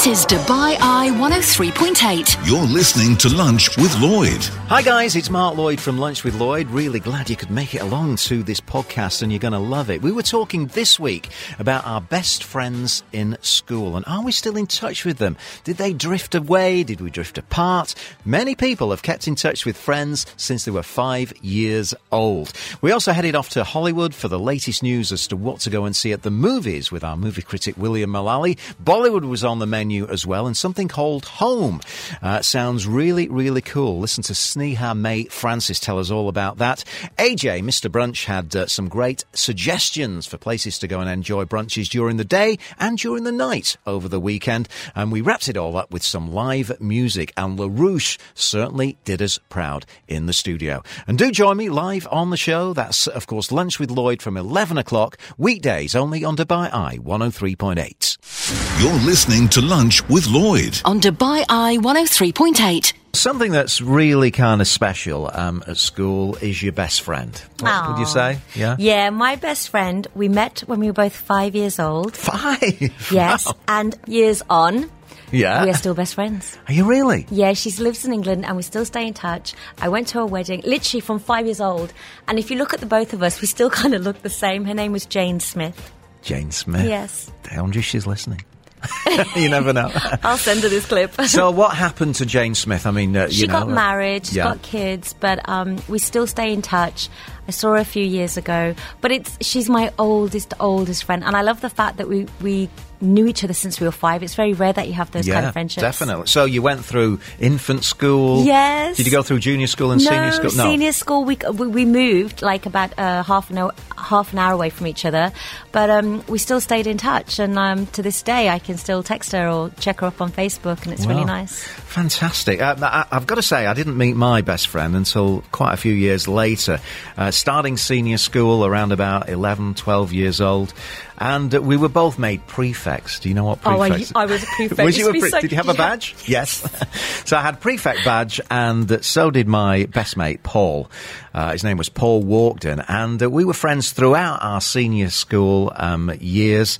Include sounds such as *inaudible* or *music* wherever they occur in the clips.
This is Dubai Eye 103.8. You're listening to Lunch with Lloyd. Hi, guys, it's Mark Lloyd from Lunch with Lloyd. Really glad you could make it along to this podcast and you're going to love it. We were talking this week about our best friends in school and are we still in touch with them? Did they drift away? Did we drift apart? Many people have kept in touch with friends since they were five years old. We also headed off to Hollywood for the latest news as to what to go and see at the movies with our movie critic William Mullally. Bollywood was on the menu as well and something called Home. Uh, sounds really, really cool. Listen to Sneha May Francis tell us all about that. AJ, Mr. Brunch, had uh, some great suggestions for places to go and enjoy brunches during the day and during the night over the weekend. And we wrapped it all up with some live music. And LaRouche certainly did us proud in the studio. And do join me live on the show. That's, of course, Lunch with Lloyd from 11 o'clock, weekdays only on Dubai Eye 103.8. You're listening to Lunch with Lloyd. On Dubai Eye 103.8. Something that's really kind of special um, at school is your best friend. What would you say? Yeah? Yeah, my best friend, we met when we were both five years old. Five? *laughs* Yes. Wow. And years on, Yeah. we are still best friends. Are you really? Yeah, she lives in England and we still stay in touch. I went to her wedding literally from five years old. And if you look at the both of us, we still *laughs* kind of look the same. Her name was Jane Smith. Jane Smith. Yes. I wonder if she's listening. *laughs* you never know. *laughs* I'll send her this clip. *laughs* so, what happened to Jane Smith? I mean, uh, she know, got uh, married, she's yeah. got kids, but um, we still stay in touch. I saw her a few years ago, but it's she's my oldest, oldest friend, and I love the fact that we we knew each other since we were five. It's very rare that you have those yeah, kind of friendships. definitely. So, you went through infant school. Yes. Did you go through junior school and no, senior school? No, senior school. We, we we moved like about uh, half an hour, half an hour away from each other, but um, we still stayed in touch. And um, to this day, I can still text her or check her up on Facebook, and it's really nice. Fantastic. Uh, I, I've got to say, I didn't meet my best friend until quite a few years later. Uh, starting senior school around about 11, 12 years old. And we were both made prefects. Do you know what Oh, I- I was a *laughs* prefect. was you a Used to be pre- so- Did you have a badge? Yes. *laughs* so I had prefect badge, and so did my best mate, Paul. Uh, his name was Paul Walkden. And uh, we were friends throughout our senior school um, years.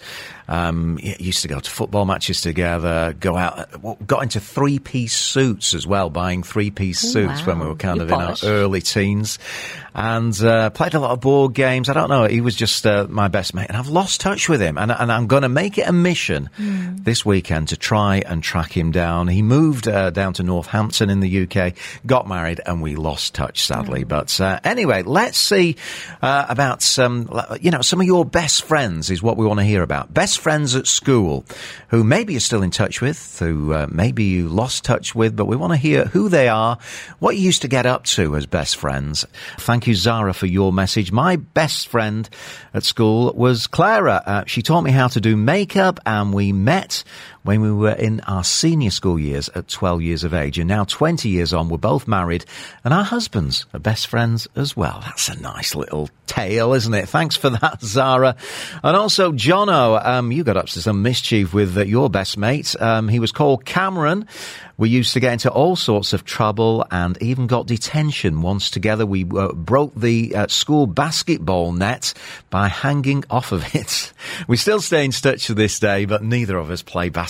Um, used to go to football matches together, go out, uh, got into three piece suits as well, buying three piece suits when we were kind You're of in our early teens, and uh, played a lot of board games. I don't know, he was just uh, my best mate, and I've lost touch with him. And, and I'm going to make it a mission Hmm. this weekend to try and track him down. He moved uh, down to Northampton in the UK, got married, and we lost touch sadly. But uh, anyway, let's see uh, about some, you know, some of your best friends is what we want to hear about. Best friends at school, who maybe you're still in touch with, who uh, maybe you lost touch with, but we want to hear who they are, what you used to get up to as best friends. Thank you, Zara, for your message. My best friend at school was Clara. Uh, she taught me how to do makeup, and we met when we were in our senior school years at 12 years of age. And now 20 years on, we're both married and our husbands are best friends as well. That's a nice little tale, isn't it? Thanks for that, *laughs* Zara. And also, Jono, um, you got up to some mischief with uh, your best mate. Um, he was called Cameron. We used to get into all sorts of trouble and even got detention. Once together, we uh, broke the uh, school basketball net by hanging off of it. *laughs* We still stay in touch to this day, but neither of us play basketball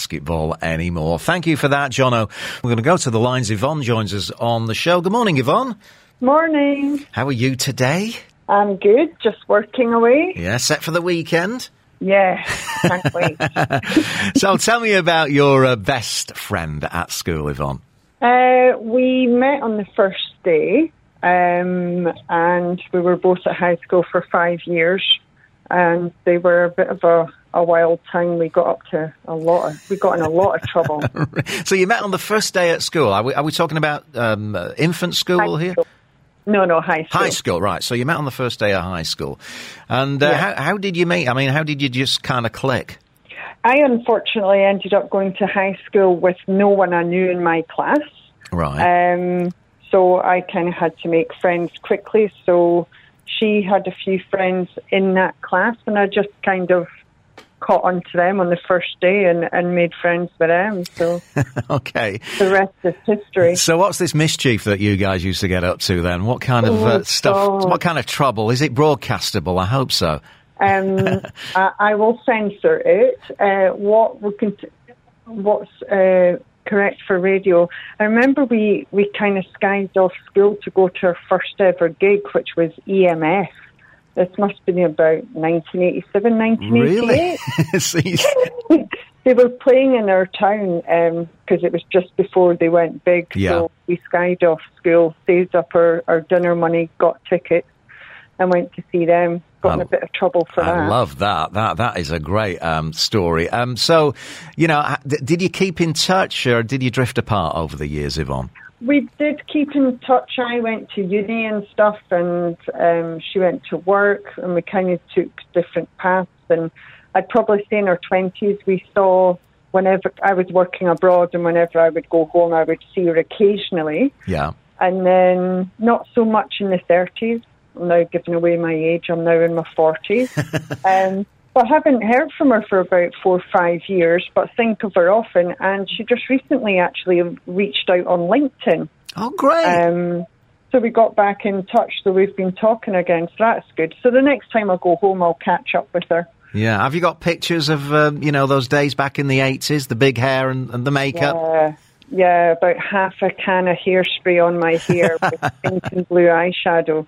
anymore. Thank you for that, Jono. We're going to go to the lines. Yvonne joins us on the show. Good morning, Yvonne. Morning. How are you today? I'm good. Just working away. Yeah, set for the weekend. Yeah, can't wait. *laughs* so tell me about your uh, best friend at school, Yvonne. uh, we met on the first day, um, and we were both at high school for five years, and they were a bit of a, a wild time. We got up to a lot of, we got in a lot of trouble. *laughs* So you met on the first day at school. Are we, are we talking about um, infant school High here? school. No, no, high school. High school, right. So you met on the first day of high school. And uh, Yeah. how, how did you meet? I mean, how did you just kind of click? I unfortunately ended up going to high school with no one I knew in my class. Right. Um, so I kind of had to make friends quickly. So she had a few friends in that class, and I just kind of caught on to them on the first day and, and made friends with them. So *laughs* okay. the rest is history. So what's this mischief that you guys used to get up to then? What kind of Oh, uh, stuff? God. What kind of trouble? Is it broadcastable? I hope so. Um, *laughs* I, I will censor it. Uh, what we can. what's uh, correct for radio. I remember we, we kind of skied off school to go to our first ever gig, which was EMF. This must have been about 1987, 1988. Really? *laughs* *laughs* They were playing in our town because it was just before they went big. Yeah. So we skied off school, saved up our, our dinner money, got tickets, and went to see them. Got in I- a bit of trouble for I that. love that. That that is a great um, story. Um, so, you know, did you keep in touch, or did you drift apart over the years, Yvonne? We did keep in touch. I went to uni and stuff, and um, she went to work, and we kind of took different paths. And I'd probably say in our twenties, we saw whenever I was working abroad, and whenever I would go home, I would see her occasionally. Yeah. And then not so much in the thirties. I'm now giving away my age. I'm now in my forties. *laughs* um, but I haven't heard from her for about four or five years, but think of her often. And she just recently actually reached out on LinkedIn. Oh, great. Um, so we got back in touch, so we've been talking again, so that's good. So the next time I go home, I'll catch up with her. yeah. Have you got pictures of um, you know those days back in the eighties, the big hair and, and the makeup? Uh, yeah, about half a can of hairspray on my hair with *laughs* pink and blue eyeshadow.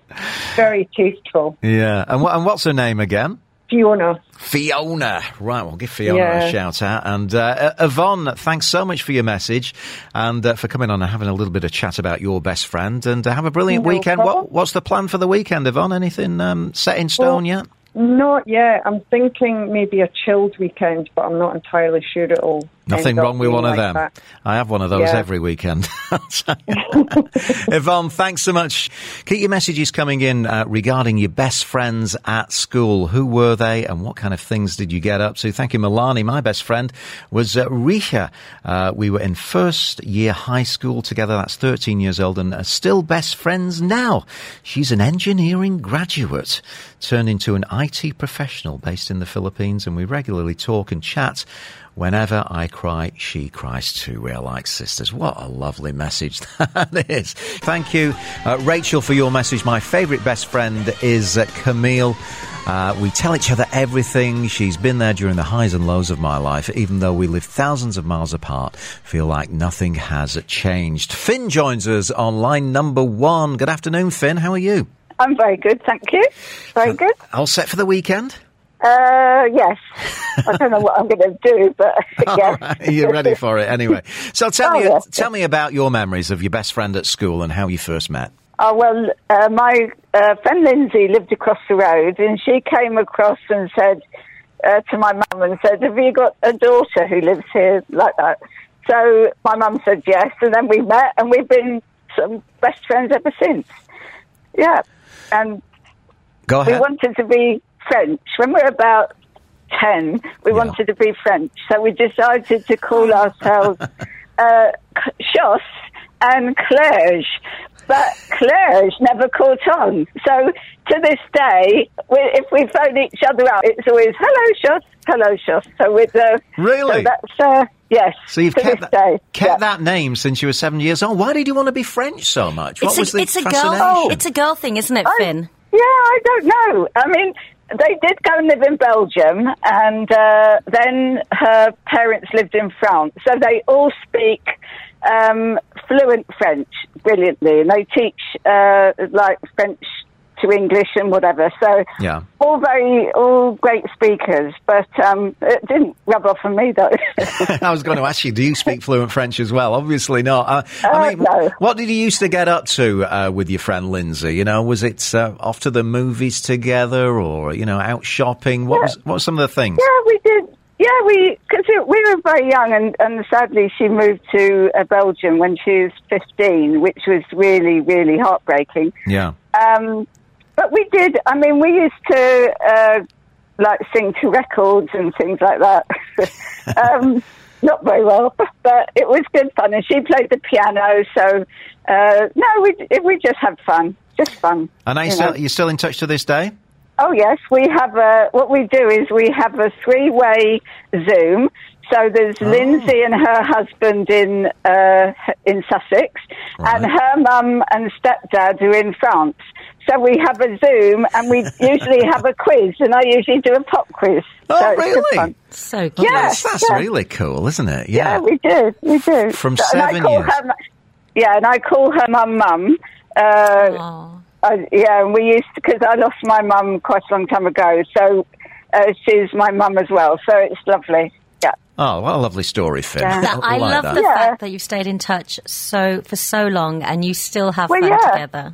Very tasteful. Yeah. And, what, and what's her name again? Fiona. Fiona. Right, we'll give Fiona a shout out. And uh, Yvonne, thanks so much for your message and uh, for coming on and having a little bit of chat about your best friend. And uh, have a brilliant No weekend. What, what's the plan for the weekend, Yvonne? Anything um, set in stone yet? Not yet. I'm thinking maybe a chilled weekend, but I'm not entirely sure it'll. Nothing wrong with one of them. that. I have one of those Yeah. every weekend. *laughs* *laughs* Yvonne, thanks so much. Keep your messages coming in uh, regarding your best friends at school. Who were they and what kind of things did you get up to? Thank you, Milani. My best friend was uh, Risha. Uh, we were in first year high school together. That's 13 years old and uh, still best friends now. She's an engineering graduate turned into an IT professional based in the Philippines and we regularly talk and chat Whenever I cry, she cries too. We're like sisters. What a lovely message *laughs* that is. Thank you, uh, Rachel, for your message. My favourite best friend is uh, Camille. Uh, we tell each other everything. She's been there during the highs and lows of my life, even though we live thousands of miles apart. Feel like nothing has changed. Finn joins us on line number one. Good afternoon, Finn. How are you? I'm very good, thank you. Very good. All set for the weekend? Uh, yes. I don't know what I'm going to do, but yes. Are you ready for it anyway? So tell Oh, me, yes. tell me about your memories of your best friend at school and how you first met. Oh, well, uh, my uh, friend Lindsay lived across the road, and she came across and said uh, to my mum and said, "Have you got a daughter who lives here like that?" So my mum said yes, and then we met, and we've been some best friends ever since. Yeah, and Go we wanted to be French when we were about ten. We Yeah. wanted to be French, so we decided to call ourselves *laughs* uh, Chos and Clerge. But Clerge never caught on. So to this day, we, if we phone each other up, it's always hello Chos, hello Chos. So with uh, Really? so that's uh, yes. so you've to kept, this that, day, kept yeah. that name since you were seven years old. Why did you want to be French so much? What It's was a, the it's a fascination? girl. It's a girl thing, isn't it, I- Finn? Yeah, I don't know. I mean, they did go and live in Belgium, and uh, then her parents lived in France. So they all speak um, fluent French brilliantly, and they teach uh, like French to English and whatever. So Yeah. all very, all great speakers, but um, it didn't rub off on me though. *laughs* I was going to ask you, do you speak fluent French as well? Obviously not. Uh, I Uh, mean, no. what did you used to get up to uh, with your friend Lindsay? You know, was it uh, off to the movies together, or you know, out shopping? What was what were some of the things? Yeah, we did. Yeah, we because we were very young, and, and sadly she moved to uh, Belgium when she was fifteen, which was really, really heartbreaking. Yeah. Um, but we did. I mean, we used to uh, like sing to records and things like that. *laughs* um, not very well, but it was good fun. And she played the piano, so uh, no, we we just had fun, just fun. And are you you still, know. you still in touch to this day? Oh yes, we have a. What we do is we have a three-way Zoom. So there's Oh. Lindsay and her husband in uh, in Sussex, and her mum and stepdad are in France. So we have a Zoom, and we usually have a quiz, and I usually do a pop quiz. Oh, so really? fun. So cute. Yeah. That's, that's yeah. really cool, isn't it? Yeah, Yeah. we do. We do. From So- and I seven years. Her, yeah, and I call her mum mum. Uh, I, yeah, and we used because I lost my mum quite a long time ago, so uh, she's my mum as well. So it's lovely. Yeah. Oh, what a lovely story, Finn. Yeah. That- I like love that. the Yeah. fact that you've stayed in touch so for so long and you still have Well, fun yeah. together.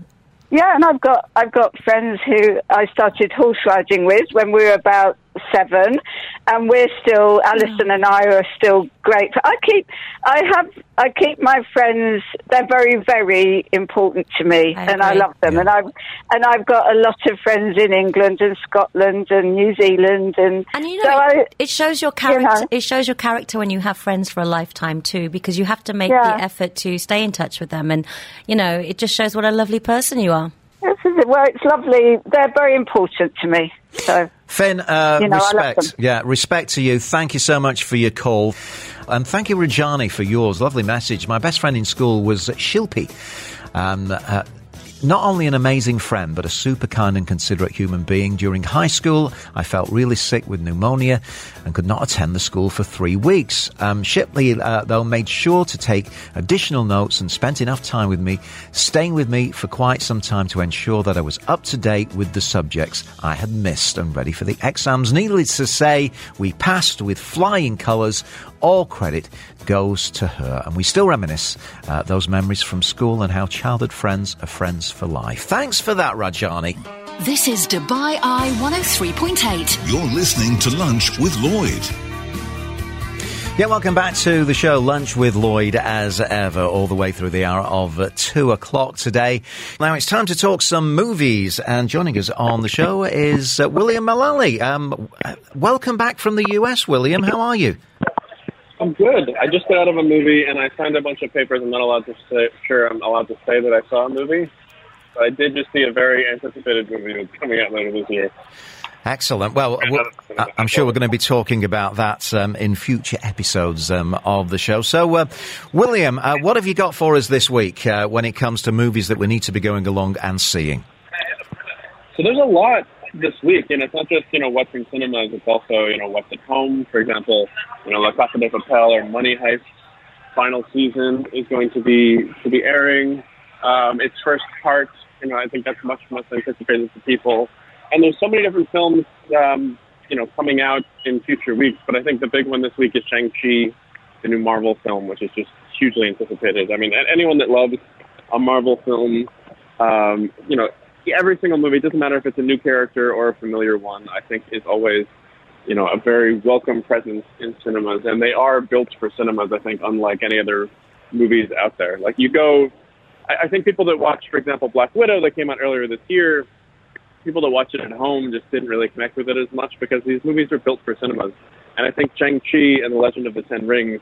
Yeah, and I've got I've got friends who I started horse riding with when we were about seven, and we're still Alison and I are still great. I keep I have I keep my friends. They're very very important to me, I and I love them. And I've and I've got a lot of friends in England and Scotland and New Zealand, and And you know, so I, it shows your character. know. It shows your character when you have friends for a lifetime too, because you have to make Yeah. the effort to stay in touch with them, and you know, it just shows what a lovely person you are. this is it. well, it's lovely. They're very important to me. So. Finn, uh, You know, respect. Yeah, respect to you. Thank you so much for your call. And thank you, Rajani, for yours. Lovely message. My best friend in school was Shilpi. Um, uh, not only an amazing friend, but a super kind and considerate human being. During high school, I felt really sick with pneumonia and could not attend the school for three weeks. Um, Shipley, uh, though, made sure to take additional notes and spent enough time with me, staying with me for quite some time to ensure that I was up to date with the subjects I had missed and ready for the exams. Needless to say, we passed with flying colours. All credit goes to her. And we still reminisce uh, those memories from school and how childhood friends are friends for life. Thanks for that, Rajani. This is Dubai Eye 103.8. You're listening to Lunch with Lloyd. Yeah, welcome back to the show, Lunch with Lloyd, as ever, all the way through the hour of uh, two o'clock today. Now it's time to talk some movies, and joining us on the show is uh, William Mullally. Um, uh, welcome back from the US, William. How are you? I'm good. I just got out of a movie and I signed a bunch of papers. I'm not allowed to say, sure I'm allowed to say that I saw a movie, but I did just see a very anticipated movie that's coming out later this year. Excellent. Well, I'm sure we're going to be talking about that um, in future episodes um, of the show. So, uh, William, uh, what have you got for us this week uh, when it comes to movies that we need to be going along and seeing? So there's a lot this week, and it's not just you know what's in cinemas. It's also you know what's at home. For example, you know La Casa de Papel or Money Heist final season is going to be to be airing. Um, its first part, you know, I think that's much much anticipated to people. And there's so many different films, um, you know, coming out in future weeks. But I think the big one this week is Shang Chi, the new Marvel film, which is just hugely anticipated. I mean, anyone that loves a Marvel film, um, you know, every single movie, doesn't matter if it's a new character or a familiar one, I think is always, you know, a very welcome presence in cinemas. And they are built for cinemas, I think, unlike any other movies out there. Like you go, I, I think people that watch, for example, Black Widow that came out earlier this year, people that watch it at home just didn't really connect with it as much because these movies are built for cinemas. And I think Shang-Chi and the Legend of the Ten Rings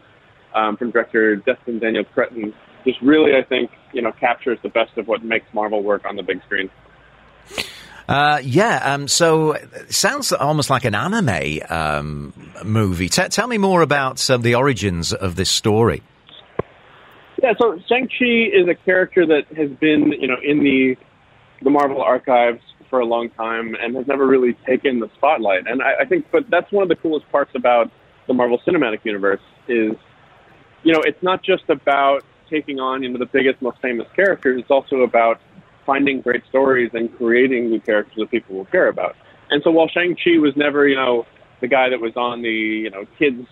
um, from director Destin Daniel Cretton just really, I think, you know, captures the best of what makes Marvel work on the big screen. Uh, yeah, um, so sounds almost like an anime um, movie. T- tell me more about um, the origins of this story. Yeah, so Shang-Chi is a character that has been, you know, in the the Marvel archives for a long time and has never really taken the spotlight. And I, I think, but that's one of the coolest parts about the Marvel Cinematic Universe is, you know, it's not just about taking on, you know, the biggest, most famous characters. It's also about finding great stories and creating new characters that people will care about. And so while Shang-Chi was never, you know, the guy that was on the, you know, kids'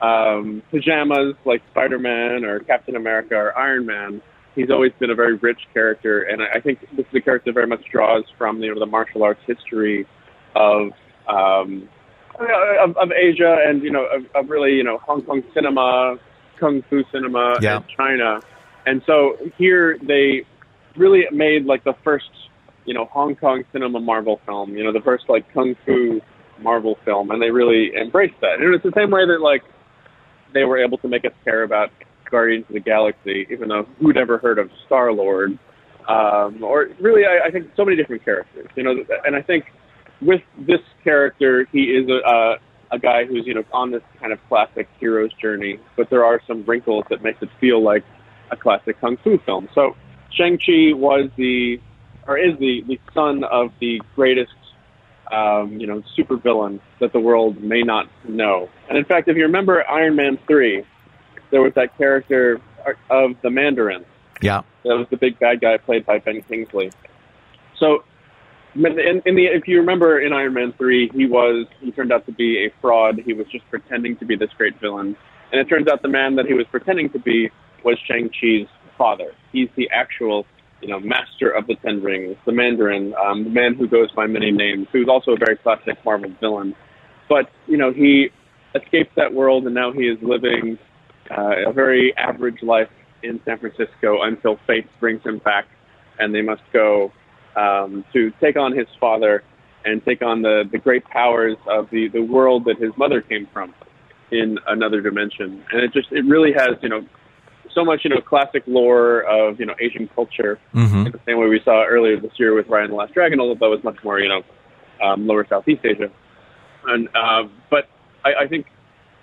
um, pajamas like Spider-Man or Captain America or Iron Man, he's always been a very rich character, and I, I think this is a character that very much draws from you know the martial arts history of um, of, of Asia and you know of, of really you know Hong Kong cinema, kung fu cinema, Yeah. and China, and so here they really made like the first you know Hong Kong cinema Marvel film, you know the first like kung fu Marvel film, and they really embraced that. And it's the same way that like they were able to make us care about Guardians of the Galaxy, even though who'd ever heard of Star Lord? Um, or really, I, I think so many different characters, you know. And I think with this character, he is a, a a guy who's you know on this kind of classic hero's journey, but there are some wrinkles that makes it feel like a classic kung fu film. So Shang Chi was the or is the the son of the greatest um, you know supervillain that the world may not know. And in fact, if you remember Iron Man three, there was that character of the Mandarin. Yeah, that was the big bad guy played by Ben Kingsley. So in, in the, if you remember in Iron Man 3, he was, he turned out to be a fraud. He was just pretending to be this great villain. And it turns out the man that he was pretending to be was Shang-Chi's father. He's the actual, you know, master of the Ten Rings, the Mandarin, um, the man who goes by many names, who's also a very classic Marvel villain. But, you know, he escaped that world and now he is living uh, a very average life in San Francisco until fate brings him back and they must go um, to take on his father and take on the, the great powers of the, the world that his mother came from in another dimension. And it just, it really has, you know, so much, you know, classic lore of, you know, Asian culture mm-hmm. in the same way we saw earlier this year with Raya and the Last Dragon, although that was much more, you know, um, lower Southeast Asia. And, uh, but I, I think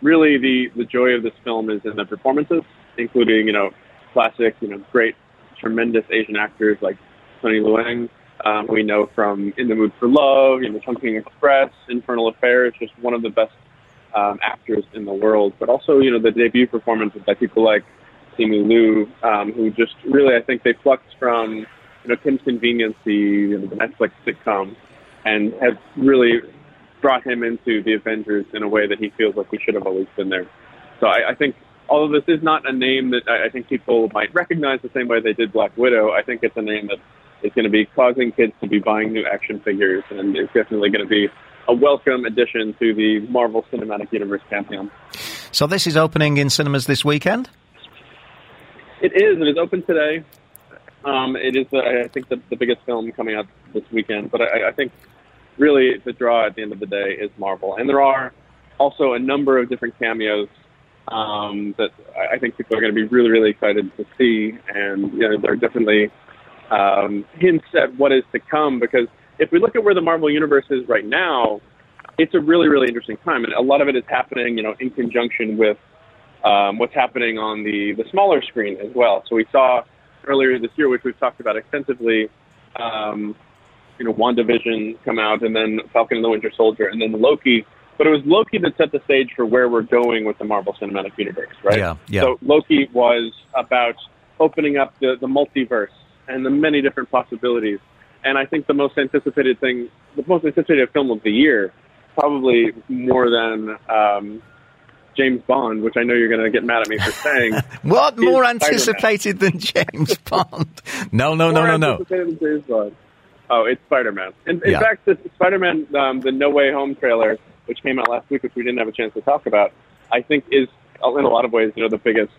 really the, the joy of this film is in the performances, including, you know, classic, you know, great, tremendous Asian actors like Tony Leung, um, we know from In the Mood for Love, you know, Chungking Express, Infernal Affairs, just one of the best um, actors in the world. But also, you know, the debut performances by people like Simu Liu, um, who just really, I think they plucked from, you know, Kim's Convenience, the, you know, the Netflix sitcom, and have really brought him into the Avengers in a way that he feels like he should have always been there. So I, I think although this is not a name that I, I think people might recognize the same way they did Black Widow, I think it's a name that is going to be causing kids to be buying new action figures, and it's definitely going to be a welcome addition to the Marvel Cinematic Universe pantheon. So this is opening in cinemas this weekend. It is. It is open today. Um, it is, uh, I think, the, the, biggest film coming out this weekend. But I, I think really the draw at the end of the day is Marvel, and there are also a number of different cameos um, that I think people are going to be really, really excited to see. And you know, they're definitely um, hints at what is to come. Because if we look at where the Marvel Universe is right now, it's a really, really interesting time, and a lot of it is happening, you know, in conjunction with um, what's happening on the the smaller screen as well. So we saw earlier this year, which we've talked about extensively, um, you know, WandaVision come out, and then Falcon and the Winter Soldier, and then Loki. But it was Loki that set the stage for where we're going with the Marvel Cinematic Universe, right? Yeah, yeah. So Loki was about opening up the, the multiverse and the many different possibilities. And I think the most anticipated thing, the most anticipated film of the year, probably more than um, James Bond, which I know you're going to get mad at me for saying. *laughs* what more anticipated than James *laughs* Bond? No, no, no, no, no. James Bond. Oh, it's Spider-Man. In, in Yeah. fact, the Spider-Man, um, the No Way Home trailer, which came out last week, which we didn't have a chance to talk about, I think is in a lot of ways, you know, the biggest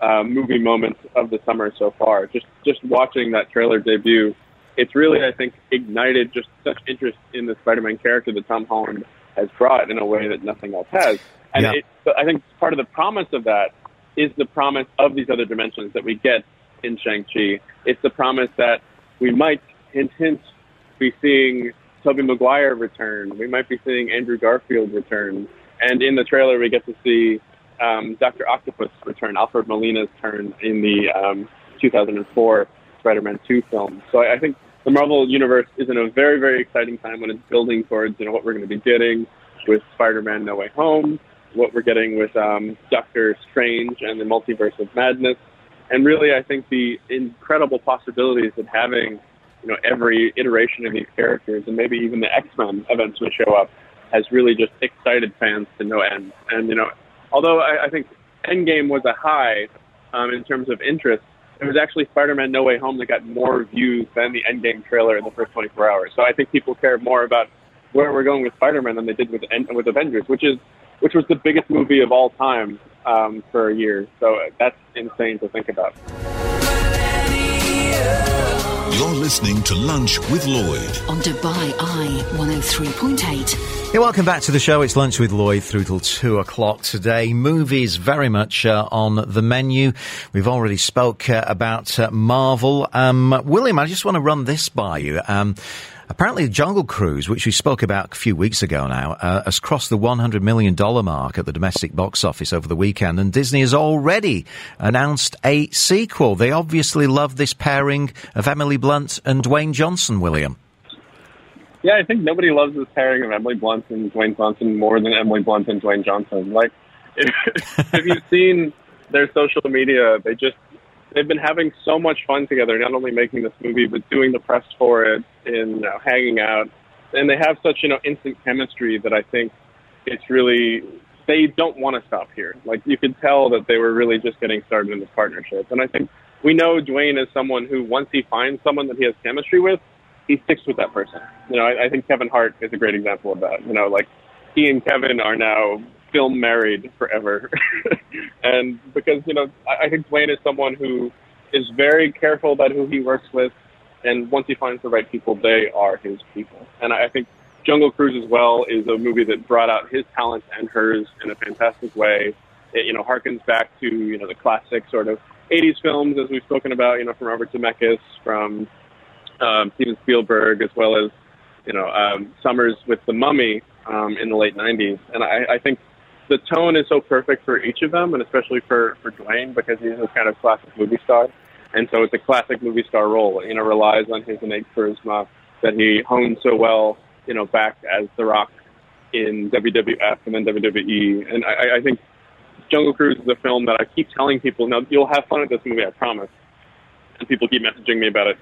uh, movie moment of the summer so far. Just just watching that trailer debut, it's really I think ignited just such interest in the Spider-Man character that Tom Holland has brought in a way that nothing else has. And Yeah. it, but I think part of the promise of that is the promise of these other dimensions that we get in Shang-Chi. It's the promise that we might, hint, hint, be seeing Tobey Maguire return. We might be seeing Andrew Garfield return. And in the trailer, we get to see um, Dr. Octopus return, Alfred Molina's turn in the um, 2004 Spider-Man 2 film. So I, I think the Marvel Universe is in a very, very exciting time when it's building towards you know what we're going to be getting with Spider-Man No Way Home, what we're getting with um, Doctor Strange and the Multiverse of Madness, and really I think the incredible possibilities of having you know every iteration of these characters and maybe even the X-Men eventually show up has really just excited fans to no end. And you know, although I, I think Endgame was a high um, in terms of interest, it was actually Spider-Man No Way Home that got more views than the Endgame trailer in the first 24 hours. So I think people care more about where we're going with Spider-Man than they did with with Avengers, which is which was the biggest movie of all time um, for a year. So that's insane to think about. You're listening to Lunch with Lloyd. On Dubai Eye 103.8. Yeah, welcome back to the show. It's lunch with Lloyd through till two o'clock today. Movies very much uh, on the menu. We've already spoke uh, about uh, Marvel. Um, William, I just want to run this by you. Um, Apparently, Jungle Cruise, which we spoke about a few weeks ago now, uh, has crossed the $100 million mark at the domestic box office over the weekend, and Disney has already announced a sequel. They obviously love this pairing of Emily Blunt and Dwayne Johnson, William. Yeah, I think nobody loves this pairing of Emily Blunt and Dwayne Johnson more than Emily Blunt and Dwayne Johnson. Like, *laughs* if, if you've seen their social media, they just they've been having so much fun together, not only making this movie, but doing the press for it and you know, hanging out. And they have such, you know, instant chemistry that I think it's really, they don't want to stop here. Like, you could tell that they were really just getting started in this partnership. And I think we know Dwayne is someone who, once he finds someone that he has chemistry with, he sticks with that person. You know, I, I think Kevin Hart is a great example of that. You know, like, he and Kevin are now film married forever. *laughs* and because, you know, I, I think Dwayne is someone who is very careful about who he works with. And once he finds the right people, they are his people. And I, think Jungle Cruise as well is a movie that brought out his talents and hers in a fantastic way. It, you know, harkens back to, you know, the classic sort of 80s films, as we've spoken about, you know, from Robert Zemeckis, from um, Steven Spielberg, as well as, you know, um, Sommers with The Mummy um, in the late 90s. And I, I think the tone is so perfect for each of them, and especially for for Dwayne because he's a kind of classic movie star, and so it's a classic movie star role. You know, relies on his innate charisma that he honed so well. You know, back as The Rock in WWF and then WWE, and I, I think Jungle Cruise is a film that I keep telling people, now you'll have fun with this movie, I promise. And people keep messaging me about it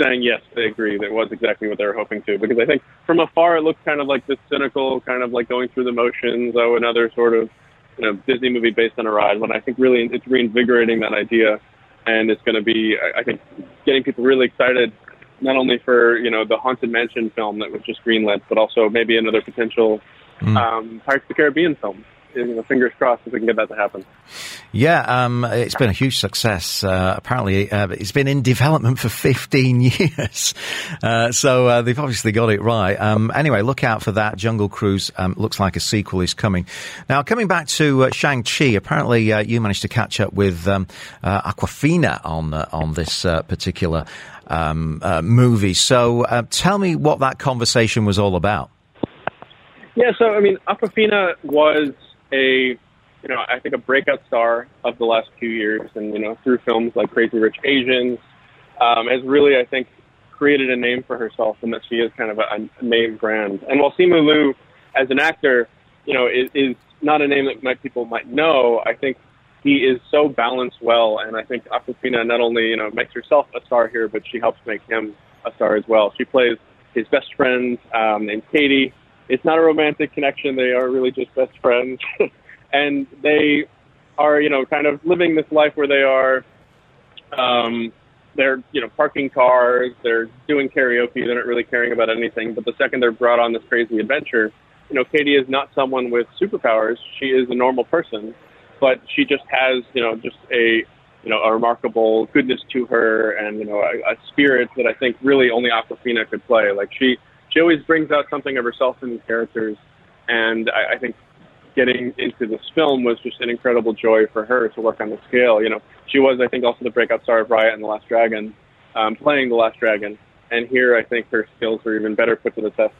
saying yes, they agree. That was exactly what they were hoping to. Because I think from afar it looks kind of like this cynical, kind of like going through the motions. Oh, another sort of you know Disney movie based on a ride. When I think really it's reinvigorating that idea, and it's going to be I think getting people really excited. Not only for you know the Haunted Mansion film that was just greenlit, but also maybe another potential mm. um, Pirates of the Caribbean film you know, fingers crossed if we can get that to happen. Yeah, um, it's been a huge success. Uh, apparently, uh, it's been in development for 15 *laughs* years. Uh, so uh, they've obviously got it right. Um, anyway, look out for that. Jungle Cruise um, looks like a sequel is coming. Now, coming back to uh, Shang-Chi, apparently uh, you managed to catch up with um, Awkwafina on, on this particular um, movie. So tell me what that conversation was all about. Yeah, so I mean, Awkwafina was a you know I think a breakout star of the last few years, and you know through films like Crazy Rich Asians, um, has really I think created a name for herself, and that she is kind of a, a name brand. And while Simu Liu, as an actor, you know, is, is not a name that might, people might know, I think he is so balanced well, and I think Awkwafina not only you know makes herself a star here, but she helps make him a star as well. She plays his best friend um, named Katie, it's not a romantic connection. They are really just best friends, *laughs* and they are you know kind of living this life where they are. Um, they're you know parking cars, they're doing karaoke, they're not really caring about anything. But the second they're brought on this crazy adventure, you know, Katie is not someone with superpowers. She is a normal person, but she just has you know just a you know a remarkable goodness to her and you know a, a spirit that I think really only Awkwafina could play. Like she she always brings out something of herself in these characters, and I, I think getting into this film was just an incredible joy for her to work on the scale. You know, she was, I think, also the breakout star of Raya and the Last Dragon, um, playing the Last Dragon, and here I think her skills were even better put to the test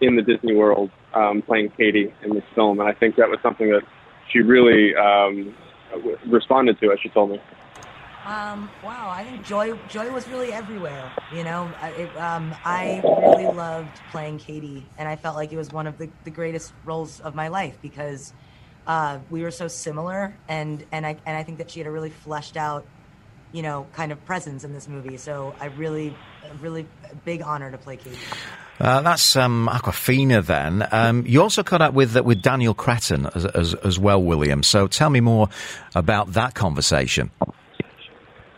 in the Disney world, um, playing Katie in this film, and I think that was something that she really um, responded to, as she told me. Um, wow, I think joy joy was really everywhere. You know, it, um, I really loved playing Katie, and I felt like it was one of the, the greatest roles of my life because uh, we were so similar, and and I and I think that she had a really fleshed out, you know, kind of presence in this movie. So I really, really big honor to play Katie. Uh, that's um, Awkwafina. Then um, you also caught up with with Daniel Cretton as, as, as well, William. So tell me more about that conversation.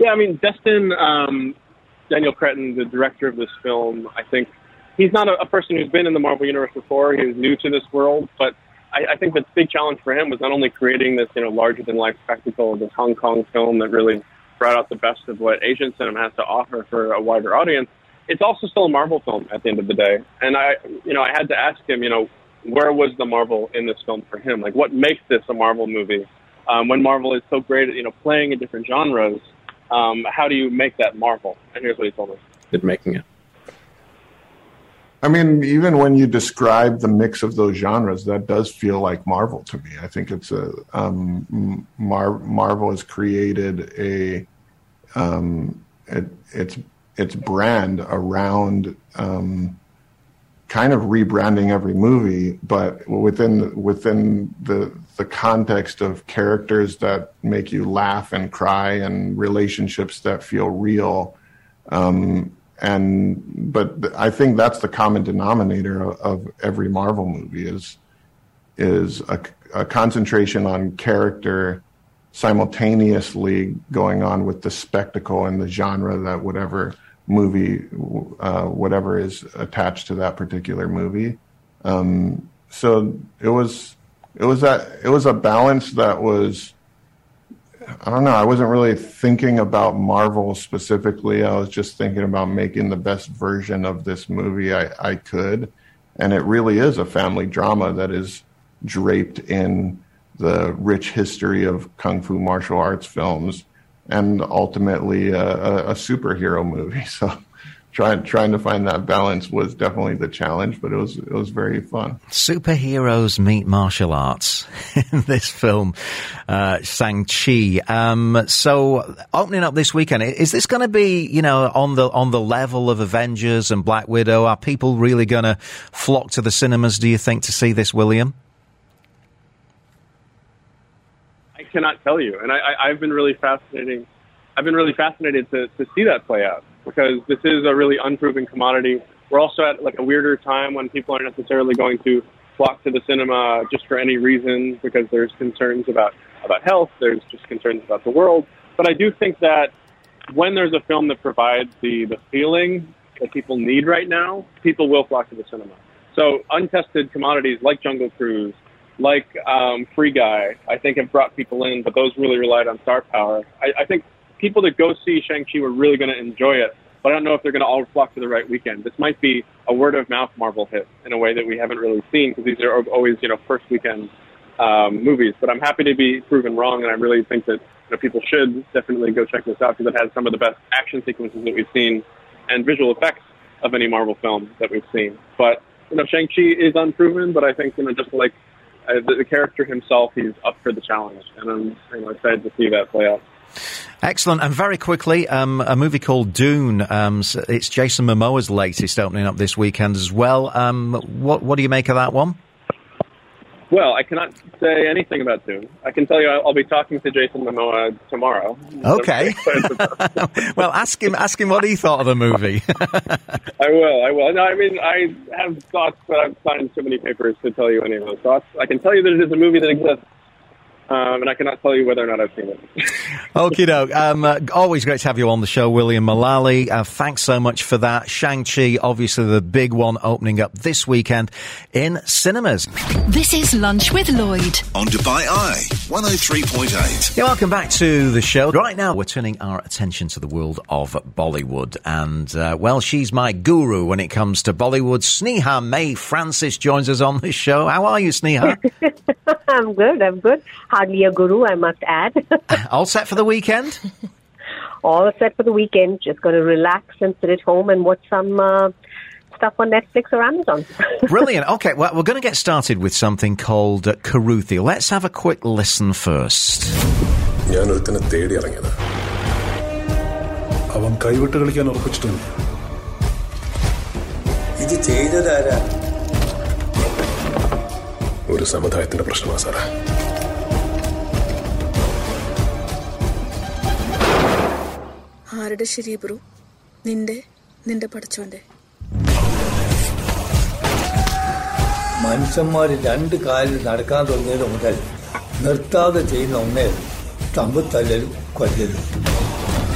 Yeah, I mean, Destin, um, Daniel Cretton, the director of this film, I think he's not a, a person who's been in the Marvel Universe before. He's new to this world, but I, I think the big challenge for him was not only creating this, you know, larger than life spectacle, this Hong Kong film that really brought out the best of what Asian cinema has to offer for a wider audience. It's also still a Marvel film at the end of the day. And I, you know, I had to ask him, you know, where was the Marvel in this film for him? Like, what makes this a Marvel movie? Um, when Marvel is so great at, you know, playing in different genres, um, how do you make that Marvel? And here's what he told me. At making it. I mean, even when you describe the mix of those genres, that does feel like Marvel to me. I think it's a um, Mar- Marvel has created a um, it, its its brand around um, kind of rebranding every movie, but within within the the context of characters that make you laugh and cry and relationships that feel real. Um, and but I think that's the common denominator of, of every Marvel movie is is a, a, concentration on character simultaneously going on with the spectacle and the genre that whatever movie uh, whatever is attached to that particular movie. Um, so it was it was that it was a balance that was I don't know. I wasn't really thinking about Marvel specifically. I was just thinking about making the best version of this movie I, I could. And it really is a family drama that is draped in the rich history of kung fu martial arts films and ultimately a, a, a superhero movie. *laughs* So trying trying to find that balance was definitely the challenge, but it was it was very fun. Superheroes meet martial arts *laughs* in this film, uh, Shang Chi. Um, so opening up this weekend, is this going to be you know on the on the level of Avengers and Black Widow? Are people really going to flock to the cinemas? Do you think to see this, William? I cannot tell you, and I, I, I've been really fascinating. I've been really fascinated to, to see that play out because this is a really unproven commodity. We're also at like a weirder time when people aren't necessarily going to flock to the cinema just for any reason because there's concerns about about health, there's just concerns about the world. But I do think that when there's a film that provides the the feeling that people need right now, people will flock to the cinema. So untested commodities like Jungle Cruise, like um, Free Guy, I think have brought people in, but those really relied on star power. I, I think people that go see Shang-Chi were really going to enjoy it, but I don't know if they're going to all flock to the right weekend. This might be a word of mouth Marvel hit in a way that we haven't really seen because these are always, you know, first weekend um, movies. But I'm happy to be proven wrong, and I really think that you know, people should definitely go check this out because it has some of the best action sequences that we've seen and visual effects of any Marvel film that we've seen. But you know, Shang-Chi is unproven, but I think you know, just like uh, the, the character himself, he's up for the challenge, and I'm you know, excited to see that play out. Excellent. And very quickly, um, a movie called Dune. Um, it's Jason Momoa's latest opening up this weekend as well. Um, what, what do you make of that one? Well, I cannot say anything about Dune. I can tell you I'll, I'll be talking to Jason Momoa tomorrow. Okay. *laughs* *laughs* well, ask him. Ask him what he thought of the movie. *laughs* I will. I will. No, I mean I have thoughts, but I've signed too many papers to tell you any of those thoughts. I can tell you that it is a movie that exists um, and I cannot tell you whether or not I've seen it. *laughs* Okie doke. Um, uh, always great to have you on the show, William Mullally. Uh, thanks so much for that. Shang-Chi, obviously the big one opening up this weekend in cinemas. This is Lunch with Lloyd. On Dubai Eye 103.8. Yeah, welcome back to the show. Right now, we're turning our attention to the world of Bollywood. And, uh, well, she's my guru when it comes to Bollywood. Sneha May Francis joins us on the show. How are you, Sneha? *laughs* *laughs* I'm good. I'm good. Hardly a guru, I must add. *laughs* *laughs* All set for the weekend? All set for the weekend. Just going to relax and sit at home and watch some. Uh, stuff on Netflix or Amazon. Brilliant. Okay, well, we're going to get started with something called uh, Kuruthi. Let's have a quick listen first. ഞാൻ ഒരുത്തനെ ഒരു സമുദായത്തിന്റെ പ്രശ്നമാണ് സാറേ ആരുടെ ശരി bro നിന്റെ നിന്റെ പഠിച്ചോന്റെ മനുഷ്യന്മാര് രണ്ട് കാലിൽ നടക്കാൻ തുടങ്ങിയത് മുതൽ നിർത്താതെ ചെയ്യുന്ന ഒന്നേ തമ്പത്തല്ലലും കൊല്ലലും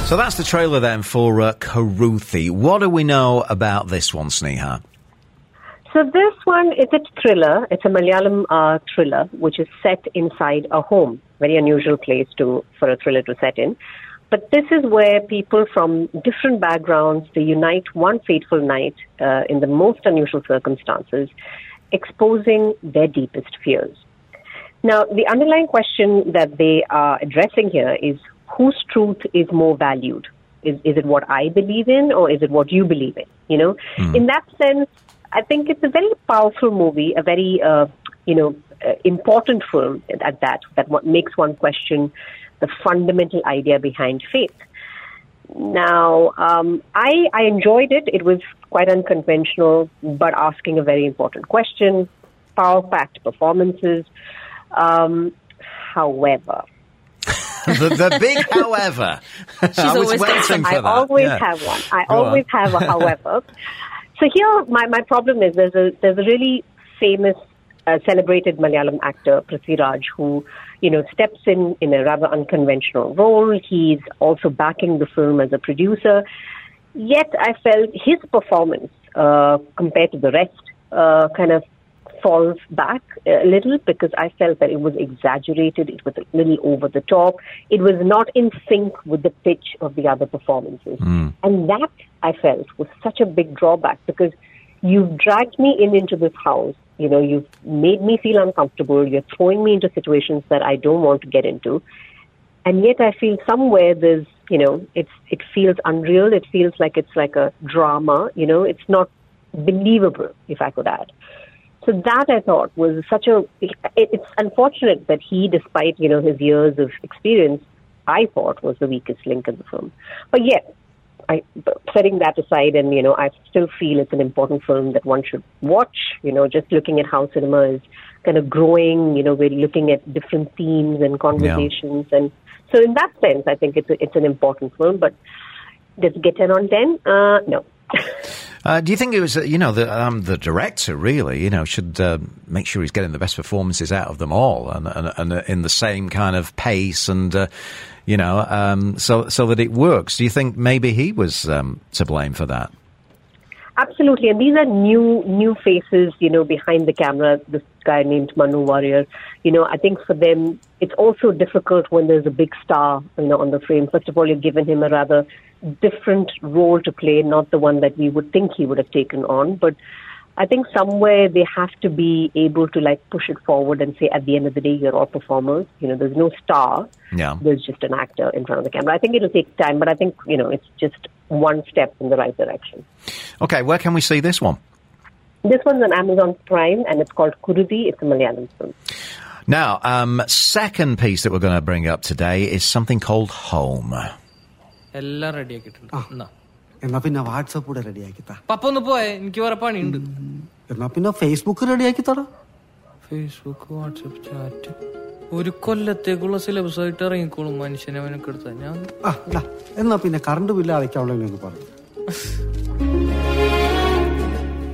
So that's the trailer then for uh, Karuthi. What do we know about this one, Sneha? So this one is a thriller. It's a Malayalam uh, thriller, which is set inside a home. Very unusual place to for a thriller to set in. But this is where people from different backgrounds they unite one fateful night uh, in the most unusual circumstances, exposing their deepest fears. Now, the underlying question that they are addressing here is whose truth is more valued? Is, is it what I believe in or is it what you believe in? You know, in that sense, I think it's a very powerful movie, a very, uh, you know, uh, important film at that, that what makes one question the fundamental idea behind faith. Now, um, I, I enjoyed it. It was quite unconventional, but asking a very important question, power packed performances. Um, however, the, the big *laughs* however. I was always waiting some. for I that. always Yeah. have one. I Go always on. have a however. *laughs* so here, my, my problem is there's a there's a really famous, uh, celebrated Malayalam actor Prithviraj who, you know, steps in in a rather unconventional role. He's also backing the film as a producer. Yet I felt his performance uh, compared to the rest uh, kind of falls back a little because I felt that it was exaggerated, it was a little over the top, it was not in sync with the pitch of the other performances. Hmm. And that I felt was such a big drawback because you've dragged me in into this house. You know, you've made me feel uncomfortable. You're throwing me into situations that I don't want to get into. And yet I feel somewhere there's, you know, it's, it feels unreal. It feels like it's like a drama. You know, it's not believable, if I could add. So that I thought was such a. It, it's unfortunate that he, despite you know his years of experience, I thought was the weakest link in the film. But yet, I, but setting that aside, and you know, I still feel it's an important film that one should watch. You know, just looking at how cinema is kind of growing. You know, we're looking at different themes and conversations, and so in that sense, I think it's a, it's an important film. But does it get ten on ten? Uh, no. *laughs* Uh, do you think it was, uh, you know, the, um, the director really, you know, should uh, make sure he's getting the best performances out of them all and, and, and uh, in the same kind of pace and, uh, you know, um, so, so that it works? Do you think maybe he was um, to blame for that? Absolutely, and these are new new faces, you know, behind the camera. This guy named Manu Warrier. You know, I think for them, it's also difficult when there's a big star, you know, on the frame. First of all, you've given him a rather different role to play, not the one that we would think he would have taken on. But I think somewhere they have to be able to like push it forward and say, at the end of the day, you're all performers. You know, there's no star. Yeah. There's just an actor in front of the camera. I think it'll take time, but I think you know, it's just one step in the right direction. Okay, where can we see this one? This one's on Amazon Prime and it's called Kuruthi. It's a Malayalam film. Now, um, second piece that we're going to bring up today is something called Home. എല്ലാം ready ആക്കിയിട്ടുണ്ട് എന്നാ Facebook WhatsApp chat. ഒരു കൊല്ലത്തേക്കുള്ള syllabus ആയിട്ട് ഇറങ്ങിക്കോളും മനുഷ്യനെ അവനൊക്കെ എടുത്താ. ഞാൻ എന്നാ പിന്നെ കറണ്ട് ബില്ല് അടയ്ക്കാവുള്ള എന്ന് പറയും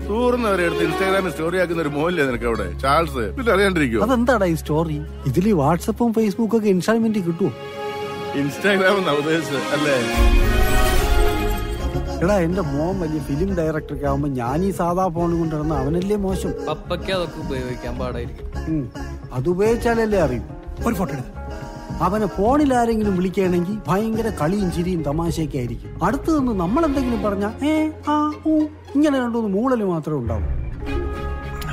ടൂറിന്ന് വരെ എടുത്ത് ഇൻസ്റ്റാഗ്രാമിൽ സ്റ്റോറി ആക്കുന്ന ഒരു മോല്ലേ നിനക്ക് അവിടെ? ചാൾസ് പിന്നെ അറിയാണ്ടിരിക്കുവോ? അതെന്താടാ ഈ സ്റ്റോറി ഇതിൽ ഈ വാട്സപ്പും ഫേസ്ബുക്കും ഒക്കെ ഇൻസ്റ്റാൾമെന്റ് കിട്ടുമോ ഇൻസ്റ്റാഗ്രാം അല്ലേ? എടാ എന്റെ മോൻ വലിയ ഫിലിം ഡയറക്ടറൊക്കെ ആവുമ്പോ ഞാൻ ഈ സാധാ ഫോൺ കൊണ്ടിരുന്ന അവനല്ലേ മോശം? പപ്പയ്ക്ക് അതൊക്കെ ഉപയോഗിക്കാൻ പാടായിരിക്കും. അത് ഉപയോഗിച്ചാലല്ലേ അറിയും. ഒരു ഫോട്ടോ അവനെ ഫോണിൽ ആരെങ്കിലും വിളിക്കുകയാണെങ്കിൽ ഭയങ്കര കളിയും ചിരിയും തമാശയൊക്കെ ആയിരിക്കും. അടുത്ത് നിന്ന് നമ്മൾ എന്തെങ്കിലും പറഞ്ഞാൽ ഏ ആ ഊ ഇങ്ങനെ രണ്ടു മൂളൽ മാത്രമേ ഉണ്ടാവൂ.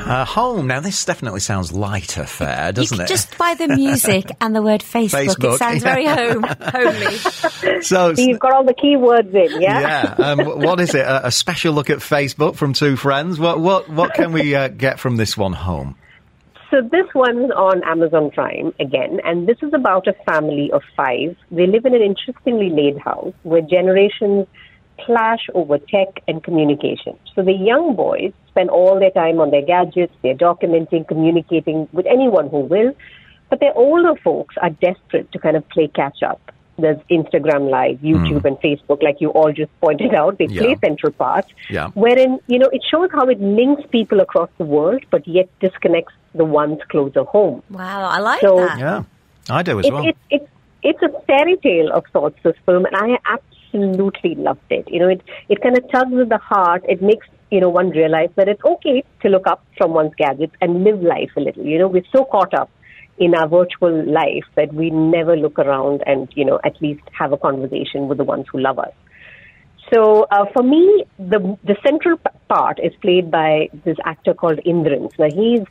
Uh, home. Now, this definitely sounds lighter fare, doesn't it? Just by the *laughs* music and the word Facebook, Facebook, it sounds yeah. very home, homely. *laughs* So, You've got all the key words in, yeah? yeah. Um, what is it? A, a special look at Facebook from two friends. What what what can we uh, get from this one? Home. So this one's on Amazon Prime again, and this is about a family of five. They live in an interestingly laid house where generations clash over tech and communication. So the young boys spend all their time on their gadgets, they're documenting, communicating with anyone who will, but their older folks are desperate to kind of play catch up. There's Instagram Live, hmm. YouTube, and Facebook, like you all just pointed out. They play Yeah. central parts Yeah. wherein you know it shows how it links people across the world, but yet disconnects the ones closer home. Wow, I like So- that. Yeah, I do as It, well. it, it, it's a fairy tale of sorts, this film, and I absolutely loved it. You know, it, it kind of tugs at the heart. It makes, you know, one realize that it's okay to look up from one's gadgets and live life a little. You know, we're so caught up in our virtual life that we never look around and, you know, at least have a conversation with the ones who love us. So uh, for me, the the central part is played by this actor called Indrans. Now he's,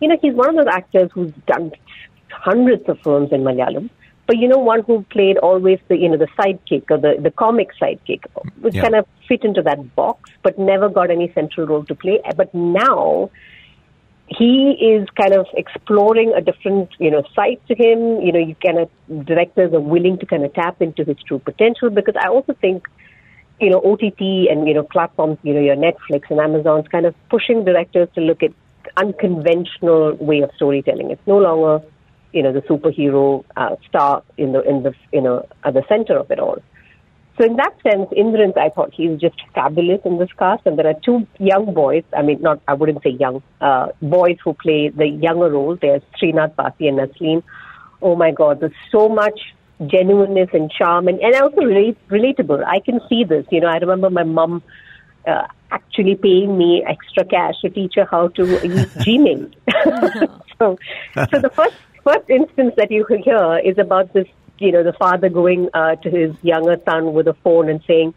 you know, he's one of those actors who's done hundreds of films in Malayalam, but you know, one who played always the you know the sidekick or the the comic sidekick, which Yeah. kind of fit into that box, but never got any central role to play. But now he is kind of exploring a different, you know, side to him. You know, you kind of directors are willing to kind of tap into his true potential because I also think, you know, OTT and you know platforms, you know, your Netflix and Amazon's kind of pushing directors to look at unconventional way of storytelling. It's no longer, you know, the superhero uh, star in the in the you know at the center of it all. So in that sense, Indrans, I thought he's just fabulous in this cast. And there are two young boys. I mean, not I wouldn't say young uh, boys who play the younger roles. There's Sreenath Bhasi and Naslen. Oh my God, there's so much genuineness and charm, and and also relate, relatable. I can see this. You know, I remember my mom. Uh, actually paying me extra cash to teach her how to use *laughs* Gmail. *laughs* so, so the first first instance that you hear is about this you know, the father going uh, to his younger son with a phone and saying,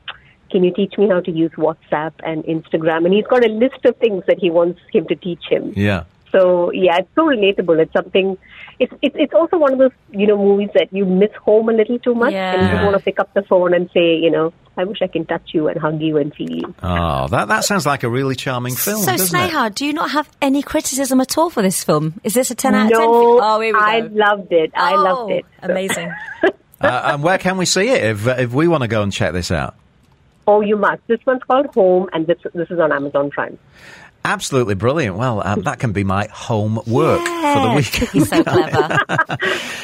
can you teach me how to use WhatsApp and Instagram? And he's got a list of things that he wants him to teach him. Yeah. So yeah, it's so relatable. It's something. It's it's it's also one of those you know movies that you miss home a little too much, and you just want to pick up the phone and say, you know, I wish I can touch you and hug you and feel you. Oh, that, that sounds like a really charming film, so, doesn't it? Sneha, do you not have any criticism at all for this film? Is this a 10 out of 10? No, oh, here we go. I loved it. I loved Oh, it. Amazing. *laughs* uh, and where can we see it if, if we want to go and check this out? Oh, you must. This one's called Home, and this this is on Amazon Prime. Absolutely brilliant. Well, um, that can be my homework for the weekend. He's *laughs* so clever. *laughs*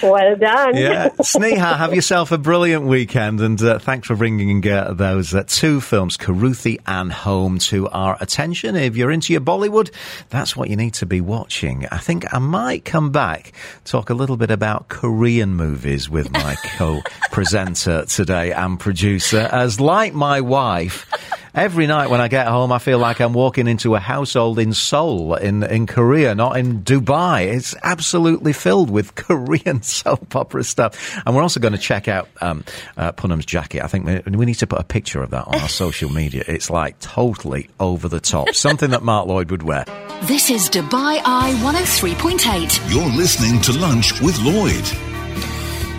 Well done. Yeah, Sneha, have *laughs* yourself a brilliant weekend, and uh, thanks for bringing uh, those uh, two films, Kuruthi and Home, to our attention. If you're into your Bollywood, that's what you need to be watching. I think I might come back talk a little bit about Korean movies with my co-presenter today and producer, as like my wife. Every night when I get home, I feel like I'm walking into a household in Seoul, in, in Korea, not in Dubai. It's absolutely filled with *laughs* Korean soap opera stuff. And we're also going to check out um, uh, Punham's jacket. I think we, we need to put a picture of that on our social *laughs* media. It's like totally over the top. Something that Mark Lloyd would wear. This is Dubai Eye 103.8. You're listening to Lunch with Lloyd.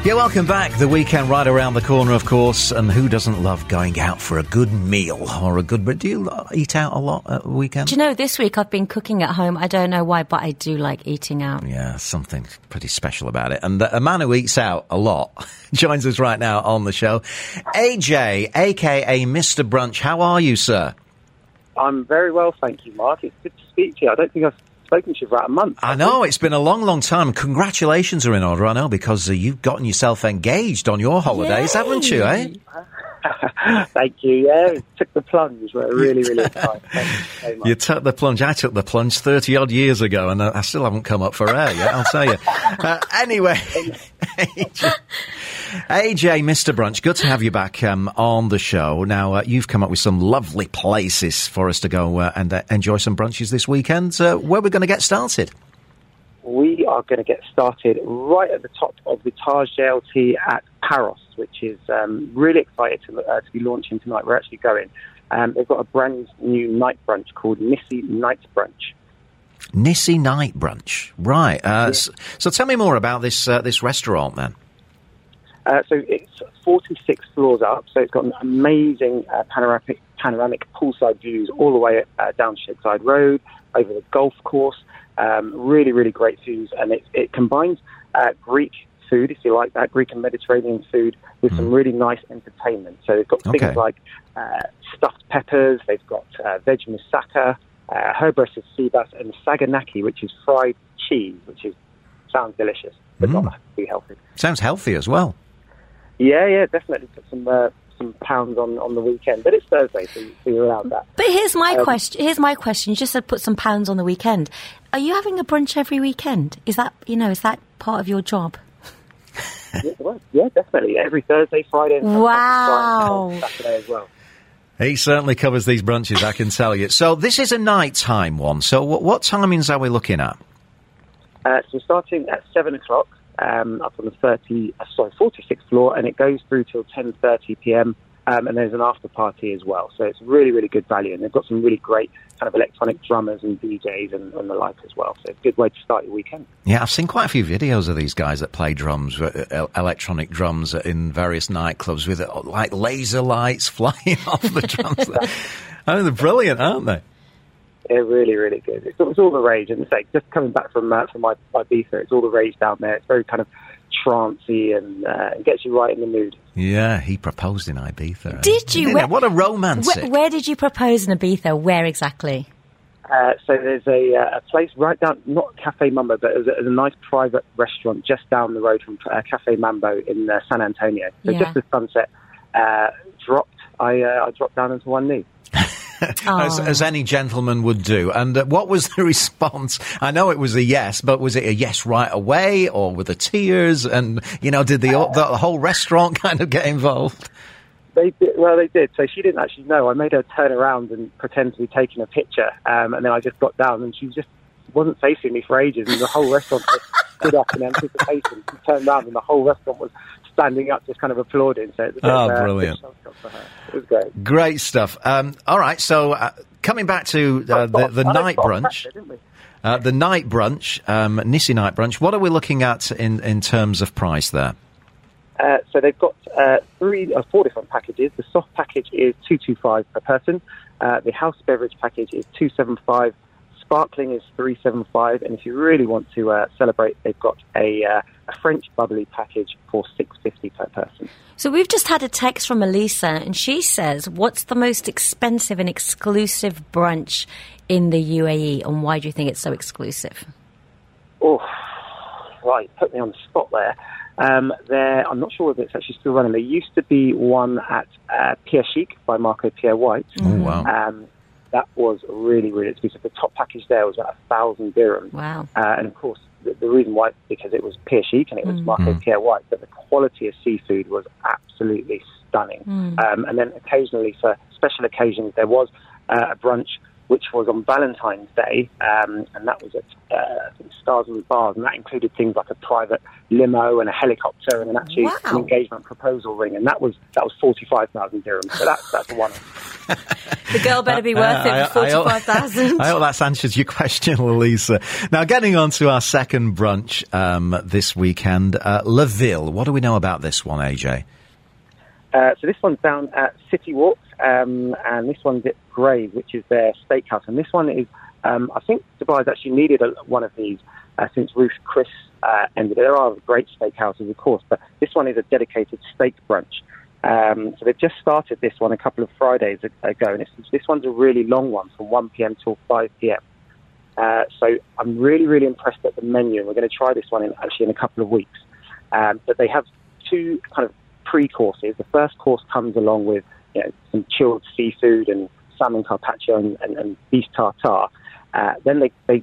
Yeah, welcome back. The weekend right around the corner, of course. And who doesn't love going out for a good meal or a good... But do you eat out a lot at the weekend? Do you know, this week I've been cooking at home. I don't know why, but I do like eating out. Yeah, something pretty special about it. And a man who eats out a lot *laughs* joins us right now on the show. AJ, aka Mr. Brunch. How are you, sir? I'm very well, thank you, Mark. It's good to speak to you. I don't think I've spoken to you for about a month. I know, it's been a long, long time. Congratulations are in order, I know, because uh, you've gotten yourself engaged on your holidays, haven't you, eh? *laughs* thank you. Yeah, it took the plunge. We're *laughs* really, really excited. You so. You took the plunge. I took the plunge 30 odd years ago, and uh, I still haven't come up for air yet, I'll tell you. *laughs* Uh, anyway, AJ, Mr. Brunch, good to have you back um, on the show. Now, uh, you've come up with some lovely places for us to go uh, and uh, enjoy some brunches this weekend. Uh, where we're going to get started? We are going to get started right at the top of the Taj JLT at Paros, which is um, really excited to, uh, to be launching tonight. We're actually going. Um, they've got a brand new night brunch called Missy Night Brunch. Nissy Night Brunch. Right. Uh, s- so, tell me more about this uh, this restaurant, then. Uh, so it's 46 floors up, so it's got an amazing uh, panoramic, panoramic poolside views all the way uh, down Sheikh Zayed Road, over the golf course. Um, really, really great views, and it, it combines uh, Greek food, if you like that, Greek and Mediterranean food, with some really nice entertainment. So they've got Okay. things like uh, stuffed peppers, they've got uh, veg moussaka, uh, herb roasted sea bass, and saganaki, which is fried cheese, which is sounds delicious, but Mm. not too healthy. Sounds healthy as well. Yeah, yeah, definitely put some uh, some pounds on, on the weekend, but it's Thursday, so, you- so you're allowed that. But here's my Um, question. Here's my question. You just said put some pounds on the weekend. Are you having a brunch every weekend? Is that you know? Is that part of your job? yeah, well, yeah, definitely every Thursday, Friday, and Wow. sometimes Saturday as well. He certainly covers these brunches, I can tell you. So, this is a nighttime one. So, what, what timings are we looking at? Uh, so starting at seven o'clock um, up on the thirty, uh, sorry, forty-sixth floor, and it goes through till ten thirty p.m. um, and there's an after party as well. So it's really, really good value, and they've got some really great kind of electronic drummers and DJs and, and the like as well. So it's a good way to start your weekend. Yeah, I've seen quite a few videos of these guys that play drums, uh, electronic drums in various nightclubs with uh, like laser lights *laughs* flying off the drums. I *laughs* mean, they're brilliant, aren't they? They're really, really good. It's, it's all the rage, and it's like just coming back from uh, from my my Ibiza, it's all the rage down there. It's very kind of trancey and uh, gets you right in the mood. Yeah, he proposed in Ibiza. Did you? Where- What a romance! Where, where did you propose in Ibiza? Where exactly? Uh, so there's a, uh, a place right down, not Cafe Mambo, but there's a, there's a nice private restaurant just down the road from uh, Cafe Mambo in uh, San Antonio. So Yeah. just as sunset uh, dropped, I, uh, I dropped down into one knee. *laughs* As, as any gentleman would do. And uh, what was the *laughs* response? I know it was a yes, but was it a yes right away or were the tears? And, you know, did the, the whole restaurant *laughs* kind of get involved? They did, well, they did. So she didn't actually know. I made her turn around and pretend to be taking a picture, um, and then I just got down, and she just wasn't facing me for ages, and the whole restaurant was stood up in anticipation. She turned around, and the whole restaurant was standing up, just kind of applauding. So it was bit Oh, brilliant. bit of a shock for her. It was great. Great stuff. Um, all right, so uh, coming back to uh, the, the night brunch. pressure. Uh, the night brunch, um, Nissy night brunch. What are we looking at in, in terms of price there? Uh, so they've got uh, three, uh, four different packages. The soft package is two two five per person. Uh, the house beverage package is two seven five. Sparkling is three seven five. And if you really want to uh, celebrate, they've got a, uh, a French bubbly package for six fifty per person. So we've just had a text from Elisa, and she says, "What's the most expensive and exclusive brunch in the UAE, and why do you think it's so exclusive?" Oh, right, put me on the spot there. Um, there, I'm not sure if it's actually still running. There used to be one at uh, Pierre Chic by Marco Pierre White. Oh, wow. Um, that was really, really expensive. The top package there was about a thousand dirhams. Wow. Uh, and of course, the, the reason why because it was Pierre Chic and it was Mm. Marco Mm. Pierre White, but the quality of seafood was absolutely stunning. Mm. Um, and then occasionally, for special occasions, there was uh, a brunch which was on Valentine's Day, um, and that was at uh, I think Stars and Bars, and that included things like a private limo and a helicopter and an actually Wow. an engagement proposal ring, and that was that was forty five thousand dirhams. So that's that's a one. *laughs* The girl better be worth Uh, it for forty-five thousand. I hope that's answered your *laughs* question, Elisa. Now, getting on to our second brunch um, this weekend, uh, La Ville. What do we know about this one, AJ? Uh, so this one's down at City Walk, um, and this one's at Graze, which is their steakhouse. And this one is, um, I think Dubai's actually needed a, one of these uh, since Ruth Chris uh, ended. There are great steakhouses, of course, but this one is a dedicated steak brunch. Um, so they've just started this one a couple of Fridays ago, and this one's a really long one from 1 p.m. till 5 p.m. Uh, so I'm really, really impressed at the menu, and we're going to try this one in, actually in a couple of weeks. Um, but they have two kind of pre-courses. The first course comes along with you know, some chilled seafood and salmon carpaccio and, and, and beef tartare. Uh, then they, they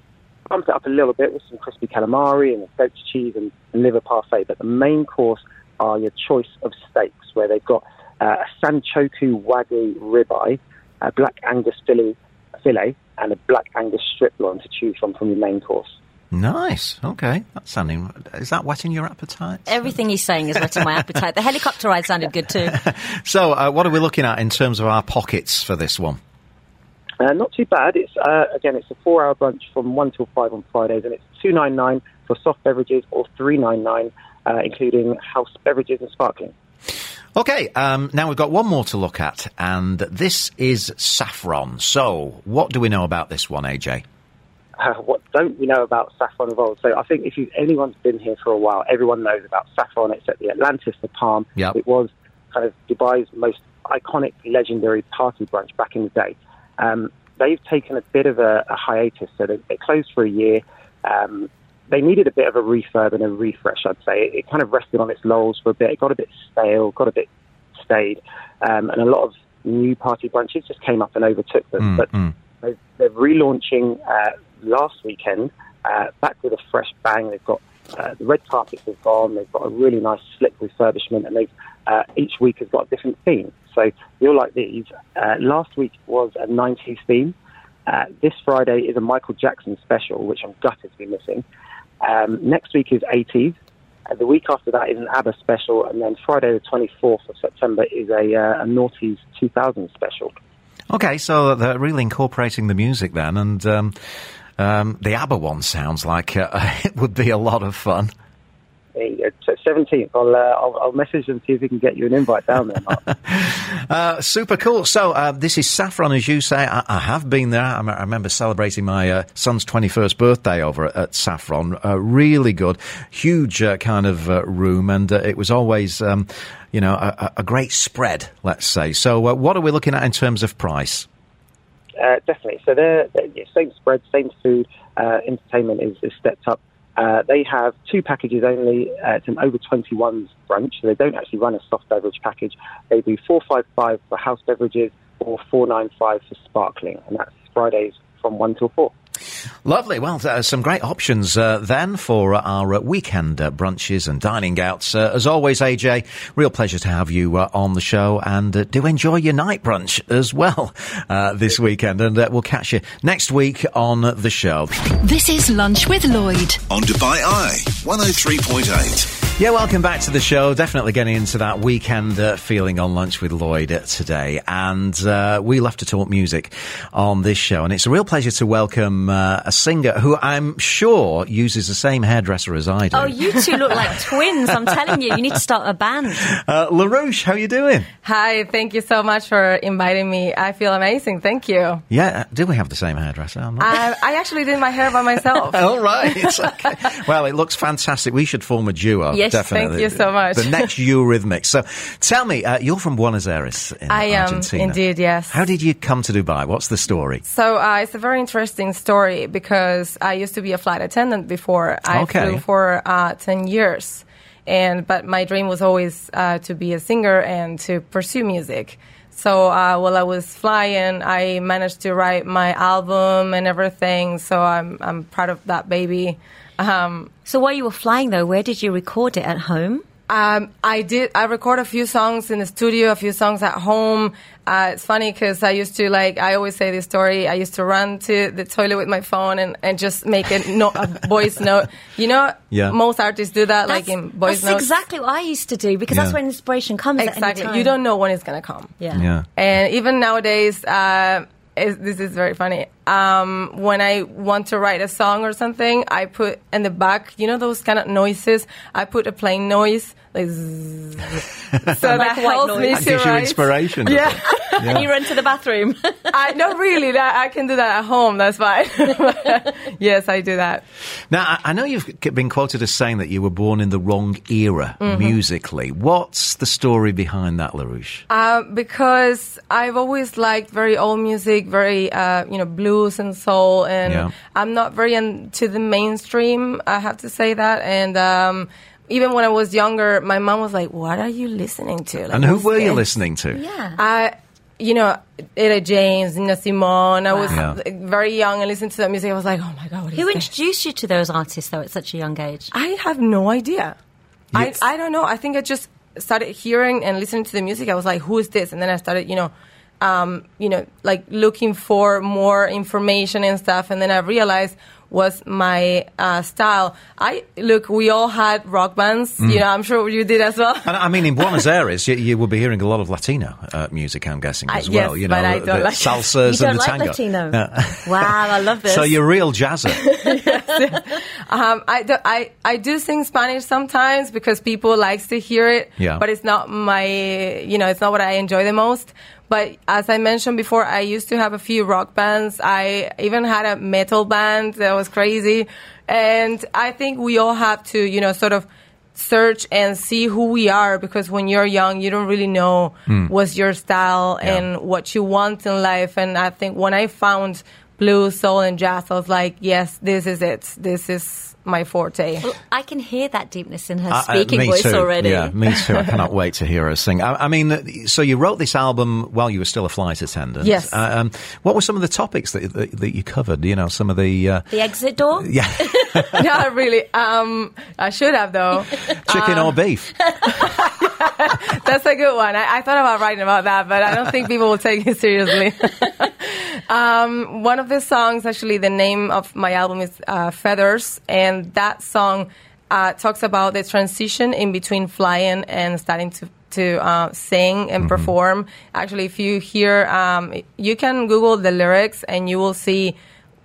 bump it up a little bit with some crispy calamari and a goat cheese and, and liver parfait. But the main course are your choice of steaks, where they've got uh, a Sanchoku Wagyu ribeye, a Black Angus fillet, fillet, and a Black Angus strip loin to choose from from your main course. Nice. Okay. That's sounding. Is that whetting your appetite? Everything he's saying is whetting my appetite. The helicopter ride sounded good too. *laughs* So, uh, what are we looking at in terms of our pockets for this one? Uh, not too bad. It's uh, again, it's a four-hour brunch from one till five on Fridays, and it's two nine nine for soft beverages or three nine nine, uh, including house beverages and sparkling. Okay, um, now we've got one more to look at, and this is saffron. So, what do we know about this one, AJ? Uh, what don't we know about Saffron Evolved? So I think if you, anyone's been here for a while, everyone knows about Saffron. It's at the Atlantis, the Palm. Yep. It was kind of Dubai's most iconic, legendary party brunch back in the day. Um, they've taken a bit of a, a hiatus, so they, they closed for a year. Um, they needed a bit of a refurb and a refresh, I'd say. It, it kind of rested on its laurels for a bit. It got a bit stale, got a bit staid, um, and a lot of new party brunches just came up and overtook them. Mm, but mm. they've, they're relaunching uh, last weekend, uh, back with a fresh bang. They've got uh, the red carpets have gone. They've got a really nice slick refurbishment, and they've uh, each week has got a different theme. So you'll like these. Uh, last week was a 90s theme. Uh, this Friday is a Michael Jackson special, which I'm gutted to be missing. Um, next week is 80s. Uh, the week after that is an ABBA special, and then Friday the 24th of September is a, uh, a Naughties 2000 special. Okay, so they're really incorporating the music then, and um, um, the ABBA one sounds like uh, *laughs* it would be a lot of fun. Uh, 17th. I'll, uh, I'll, I'll message them see if we can get you an invite down there. Mark. *laughs* Uh, super cool. So uh, this is Saffron, as you say. I, I have been there. I, m- I remember celebrating my uh, son's twenty-first birthday over at, at Saffron. Uh, really good, huge uh, kind of uh, room, and uh, it was always, um, you know, a, a- a great spread. Let's say. So, uh, what are we looking at in terms of price? Uh, definitely. So they're, they're same spread, same food. Uh, entertainment is, is stepped up. Uh, they have two packages only. Uh, it's an over 21s brunch, so they don't actually run a soft beverage package. They do 455 for house beverages or 495 for sparkling, and that's Fridays from 1 till 4. Lovely. Well, uh, some great options uh, then for uh, our uh, weekend uh, brunches and dining outs. Uh, as always, AJ, real pleasure to have you uh, on the show and uh, do enjoy your night brunch as well uh, this weekend. And uh, we'll catch you next week on the show. This is Lunch with Lloyd. On Dubai Eye 103.8. Yeah, welcome back to the show. Definitely getting into that weekend uh, feeling on lunch with Lloyd uh, today. And uh, we love to talk music on this show. And it's a real pleasure to welcome uh, a singer who I'm sure uses the same hairdresser as I do. Oh, you two look like *laughs* twins. I'm telling you, you need to start a band. Uh, LaRouche, how are you doing? Hi, thank you so much for inviting me. I feel amazing. Thank you. Yeah, uh, do we have the same hairdresser? I'm not- I, *laughs* I actually did my hair by myself. *laughs* All right. It's okay. well, it looks fantastic. We should form a duo. Yes, definitely. thank you so much. The next Eurythmics. So tell me, uh, you're from Buenos Aires in I am Argentina. indeed, yes. How did you come to Dubai? What's the story? So uh, it's a very interesting story because I used to be a flight attendant before. I Okay. flew for uh, ten years, and but my dream was always uh, to be a singer and to pursue music. So uh, while I was flying, I managed to write my album and everything. So I'm I'm proud of that baby. Um, so while you were flying, though, where did you record it at home? Um, I did. I record a few songs in the studio, a few songs at home. Uh, it's funny because I used to like. I always say this story. I used to run to the toilet with my phone and, and just make a, no, a voice *laughs* note. You know, Yeah. most artists do that, like in voice That's notes. exactly what I used to do because that's Yeah. when inspiration comes. At any Exactly. time. You don't know when it's gonna come. Yeah. Yeah. And even nowadays, uh, is, this is very funny. Um, when I want to write a song or something, I put in the back, you know, those kind of noises. I put a plane noise, like zzz. *laughs* so Like that white helps noise. me That to gives you inspiration, does Yeah. and you run to the bathroom. *laughs* I not really. That I can do that at home. That's fine. *laughs* yes, I do that. Now, I, I know you've been quoted as saying that you were born in the wrong era Mhm. musically. What's the story behind that, LaRouche? Uh, because I've always liked very old music, very uh, you know blues and soul, and Yeah. I'm not very into the mainstream. I have to say that, and um, even when I was younger, my mom was like, "What are you listening to?" Like, and who who's were you listening to? Yeah, I. You know, Etta James, Nina Simone. I was Wow. uh, very young and listened to that music. I was like, oh my God, what is Who this? introduced you to those artists, though, at such a young age? I have no idea. I, I don't know. I think I just started hearing and listening to the music. I was like, who is this? And then I started, you know, um, you know, like looking for more information and stuff. And then I realized was my uh, style. I look, we all had rock bands. Mm. You know, I'm sure you did as well. And I mean, in Buenos *laughs* Aires, you, you will be hearing a lot of Latino uh, music, I'm guessing, as well. yes, you know, but I the don't like- salsas *laughs* and the like tango. Latino? Yeah. Wow, I love *laughs* this. so you're a real jazzer. Um, I, do, I, I do sing Spanish sometimes because people likes to hear it, Yeah. but it's not my, you know, it's not what I enjoy the most. But as I mentioned before, I used to have a few rock bands. I even had a metal band that was crazy. And I think we all have to, you know, sort of search and see who we are because when you're young, you don't really know Hmm. what's your style Yeah. and what you want in life. And I think when I found blues, soul, and jazz, I was like, yes, this is it. This is my forte. Well, I can hear that deepness in her Uh, uh, speaking me voice too. already. Yeah, me too. I cannot wait to hear her sing. I, I mean, uh, so you wrote this album while you were still a flight attendant. Yes. Uh, um, what were some of the topics that, that, that you covered? You know, some of the. Uh, The exit door? *laughs* yeah, *laughs* Not really. Um, I should have though. chicken Um, or beef? *laughs* That's a good one. I, I thought about writing about that, but I don't think people will take it seriously. Um, one of the songs, actually, the name of my album is uh, Feathers, and that song uh, talks about the transition in between flying and starting to to uh, sing and perform. Actually, if you hear, um, you can Google the lyrics and you will see.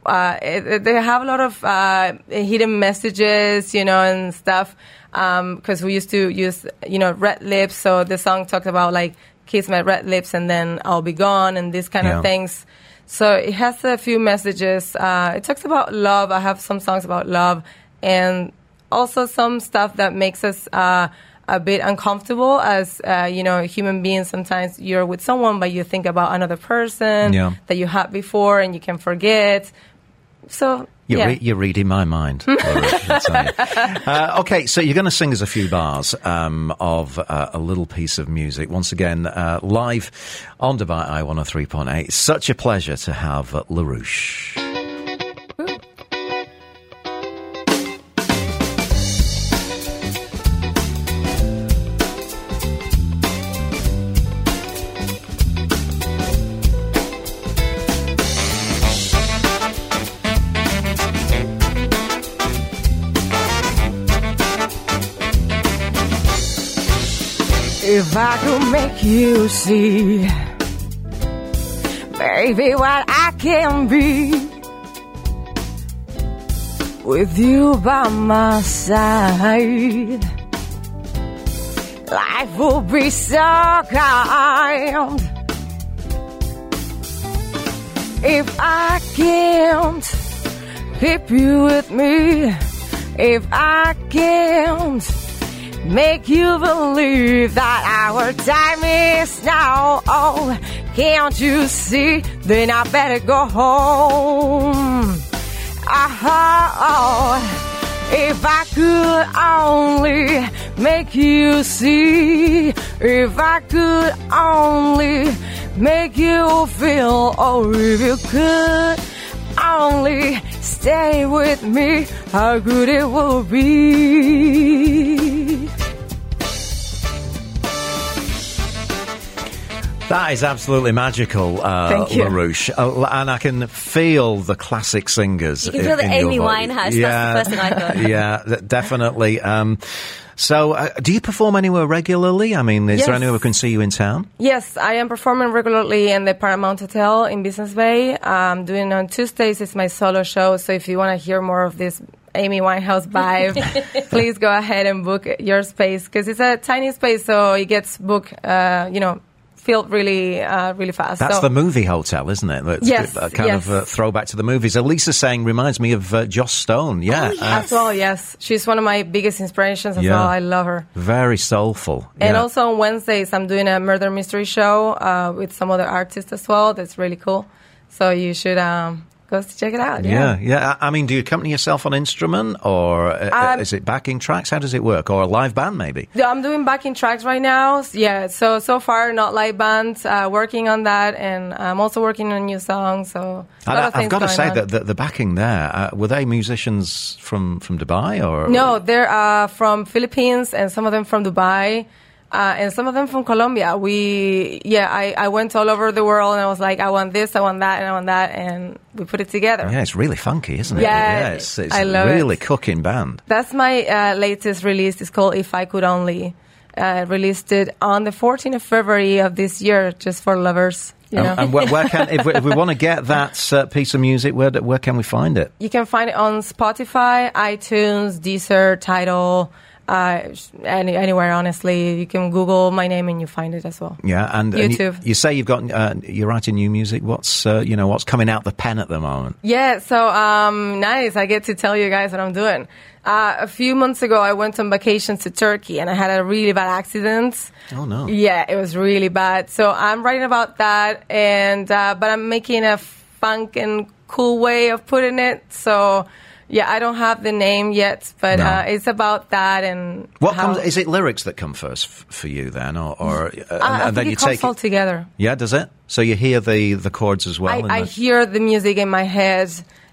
Uh, it, it- they have a lot of uh, hidden messages, you know, and stuff. Because we used to use, you know, red lips. So the song talks about like kiss my red lips and then I'll be gone and these kind Yeah. of things. So it has a few messages. Uh, it talks about love. I have some songs about love and also some stuff that makes us uh, a bit uncomfortable as, uh, you know, human beings. Sometimes you're with someone, but you think about another person Yeah. that you had before and you can forget. So, You're, yeah. re- you're reading my mind. Laura, I'll tell you. uh, okay, so you're going to sing us a few bars um, of uh, a little piece of music. Once again, uh, live on Dubai Eye 103.8. It's such a pleasure to have uh, LaRouche. If I could make you see, baby, what I can be with you by my side, life will be so kind. If I can't keep you with me, if I can't make you believe that our time is now. Oh, can't you see? Then I better go home. Ah, if I could only make you see, if I could only make you feel, oh, if you could only stay with me, how good it will be. That is absolutely magical, uh, Thank you. LaRouche. Uh, and I can feel the classic singers. You can feel the Amy. Winehouse. That's the Yeah, first thing I thought. *laughs* yeah, th- definitely. Um, so, uh, do you perform anywhere regularly? I mean, is there Yes. anywhere we can see you in town? Yes, I am performing regularly in the Paramount Hotel in Business Bay. I'm doing on Tuesdays. It's my solo show. So if you want to hear more of this Amy Winehouse vibe, *laughs* please go ahead and book your space because it's a tiny space, so it gets booked. Uh, you know, filled really, uh, really fast. That's so, the movie hotel, isn't it? That's Yes, a kind yes. of a throwback to the movies. Elisa saying reminds me of uh, Joss Stone. Yeah. uh, as well. Yes, she's one of my biggest inspirations as Yeah. well. I love her. very soulful. And yeah. also on Wednesdays, I'm doing a murder mystery show uh, with some other artists as well. That's really cool. So you should um, go check it out. Yeah, yeah. I I mean, do you accompany yourself on instrument, or uh, Um, is it backing tracks? How does it work, or a live band maybe? Yeah, I'm doing backing tracks right now. Yeah, so so far not live bands. Uh, working on that, and I'm also working on a new song. So a lot And I, I've got to say on. that the, the backing there uh, were they musicians from from Dubai or No, they're uh, from Philippines and some of them from Dubai. Uh, and some of them from Colombia. We, yeah, I, I went all over the world and I was like, I want this, I want that, and I want that, and we put it together. Yeah, it's really funky, isn't it? Yeah, it's, it's I a love it. really cooking band. That's my uh, latest release. It's called If I Could Only. Uh, released it on the 14th of February of this year, just for lovers. You know? And, and where, where can if we, if we *laughs* want to get that uh, piece of music, where where can we find it? You can find it on Spotify, iTunes, Deezer, Tidal, uh, any, anywhere. Honestly, you can Google my name and you find it as well. Yeah, and, and you, YouTube. you say you've got uh, you're writing new music. What's uh, you know what's coming out the pen at the moment? Yeah, so um, nice. I get to tell you guys what I'm doing. Uh, a few months ago, I went on vacation to Turkey and I had a really bad accident. Oh no! Yeah, it was really bad. So I'm writing about that, and uh, but I'm making a funk and cool way of putting it. So yeah, I don't have the name yet, but No. uh, it's about that and What how, comes? Is it lyrics that come first f- for you then, or, or uh, and, I, I and then you take all it? together. Yeah, does it? So you hear the the chords as well. I, I the- hear the music in my head,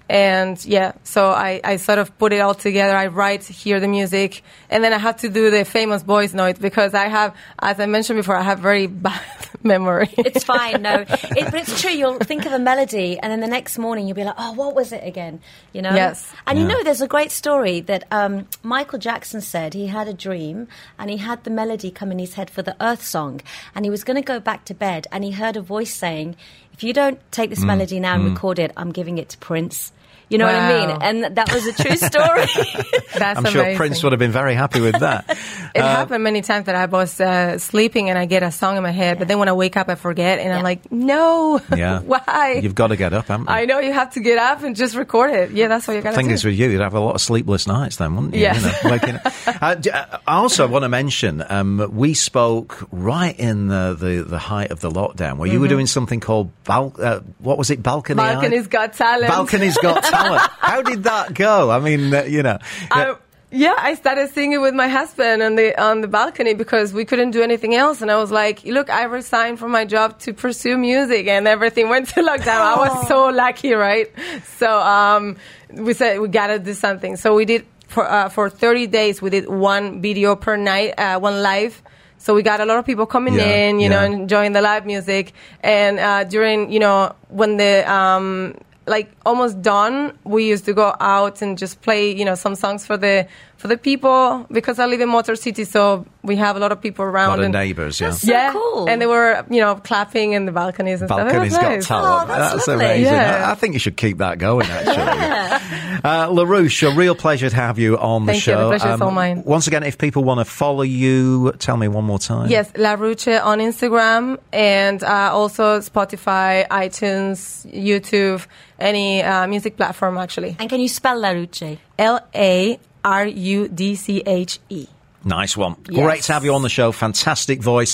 And yeah, so I, I sort of put it all together. I write, hear the music, and then I have to do the famous voice note because I have, as I mentioned before, I have very *laughs* bad memory. It's fine, no. *laughs* It, but it's true. You'll think of a melody, and then the next morning you'll be like, "Oh, what was it again?" You know. Yes. And you know, there's a great story that um, Michael Jackson said he had a dream, and he had the melody come in his head for the Earth song, and he was going to go back to bed, and he heard a voice saying, "If you don't take this Mm, melody now and mm. record it, I'm giving it to Prince." You know what I mean? And that was a true story. *laughs* That's I'm sure. Prince would have been very happy with that. *laughs* It Uh, happened many times that I was uh, sleeping and I get a song in my head, but then when I wake up, I forget, and I'm like, no, *laughs* Yeah. why? You've got to get up, haven't you? I know you have to get up and just record it. Yeah, that's what you gotta do. thing do. is with you, you'd have a lot of sleepless nights then, wouldn't you? Yeah. You know, waking up. uh, d- uh, I also want to mention, um, we spoke right in the, the, the height of the lockdown where you were Mhm. doing something called, bal- uh, what was it, Balcony Eye? Balcony's Got Talent. Balcony's Got Talent. How did that go? I mean, uh, you know. I, yeah, I started singing with my husband on the on the balcony because we couldn't do anything else, and I was like, "Look, I resigned from my job to pursue music, and everything went to lockdown. I was so lucky, right? So um, we said we gotta do something. So we did for uh, for 30 days. We did one video per night, uh, one live. So we got a lot of people coming Yeah, in, you know, enjoying the live music. And uh, during, you know, when the um, like almost dawn, we used to go out and just play, you know, some songs for the for the people because I live in Motor City, so we have a lot of people A around. lot of and- neighbours, yeah. yeah, and they were, you know, clapping in the balconies and Balcony's stuff. It got nice. talent. that's amazing. Yeah. I, I think you should keep that going, actually. *laughs* uh, LaRouche, a real pleasure to have you on the Thank you. show. Um, The pleasure's all mine. Once again, if people want to follow you, tell me one more time. Yes, LaRouche on Instagram and uh, also Spotify, iTunes, YouTube, any uh, music platform actually. And can you spell La Ruche? L A R U D C H E. Nice one. Yes. Great to have you on the show. Fantastic voice.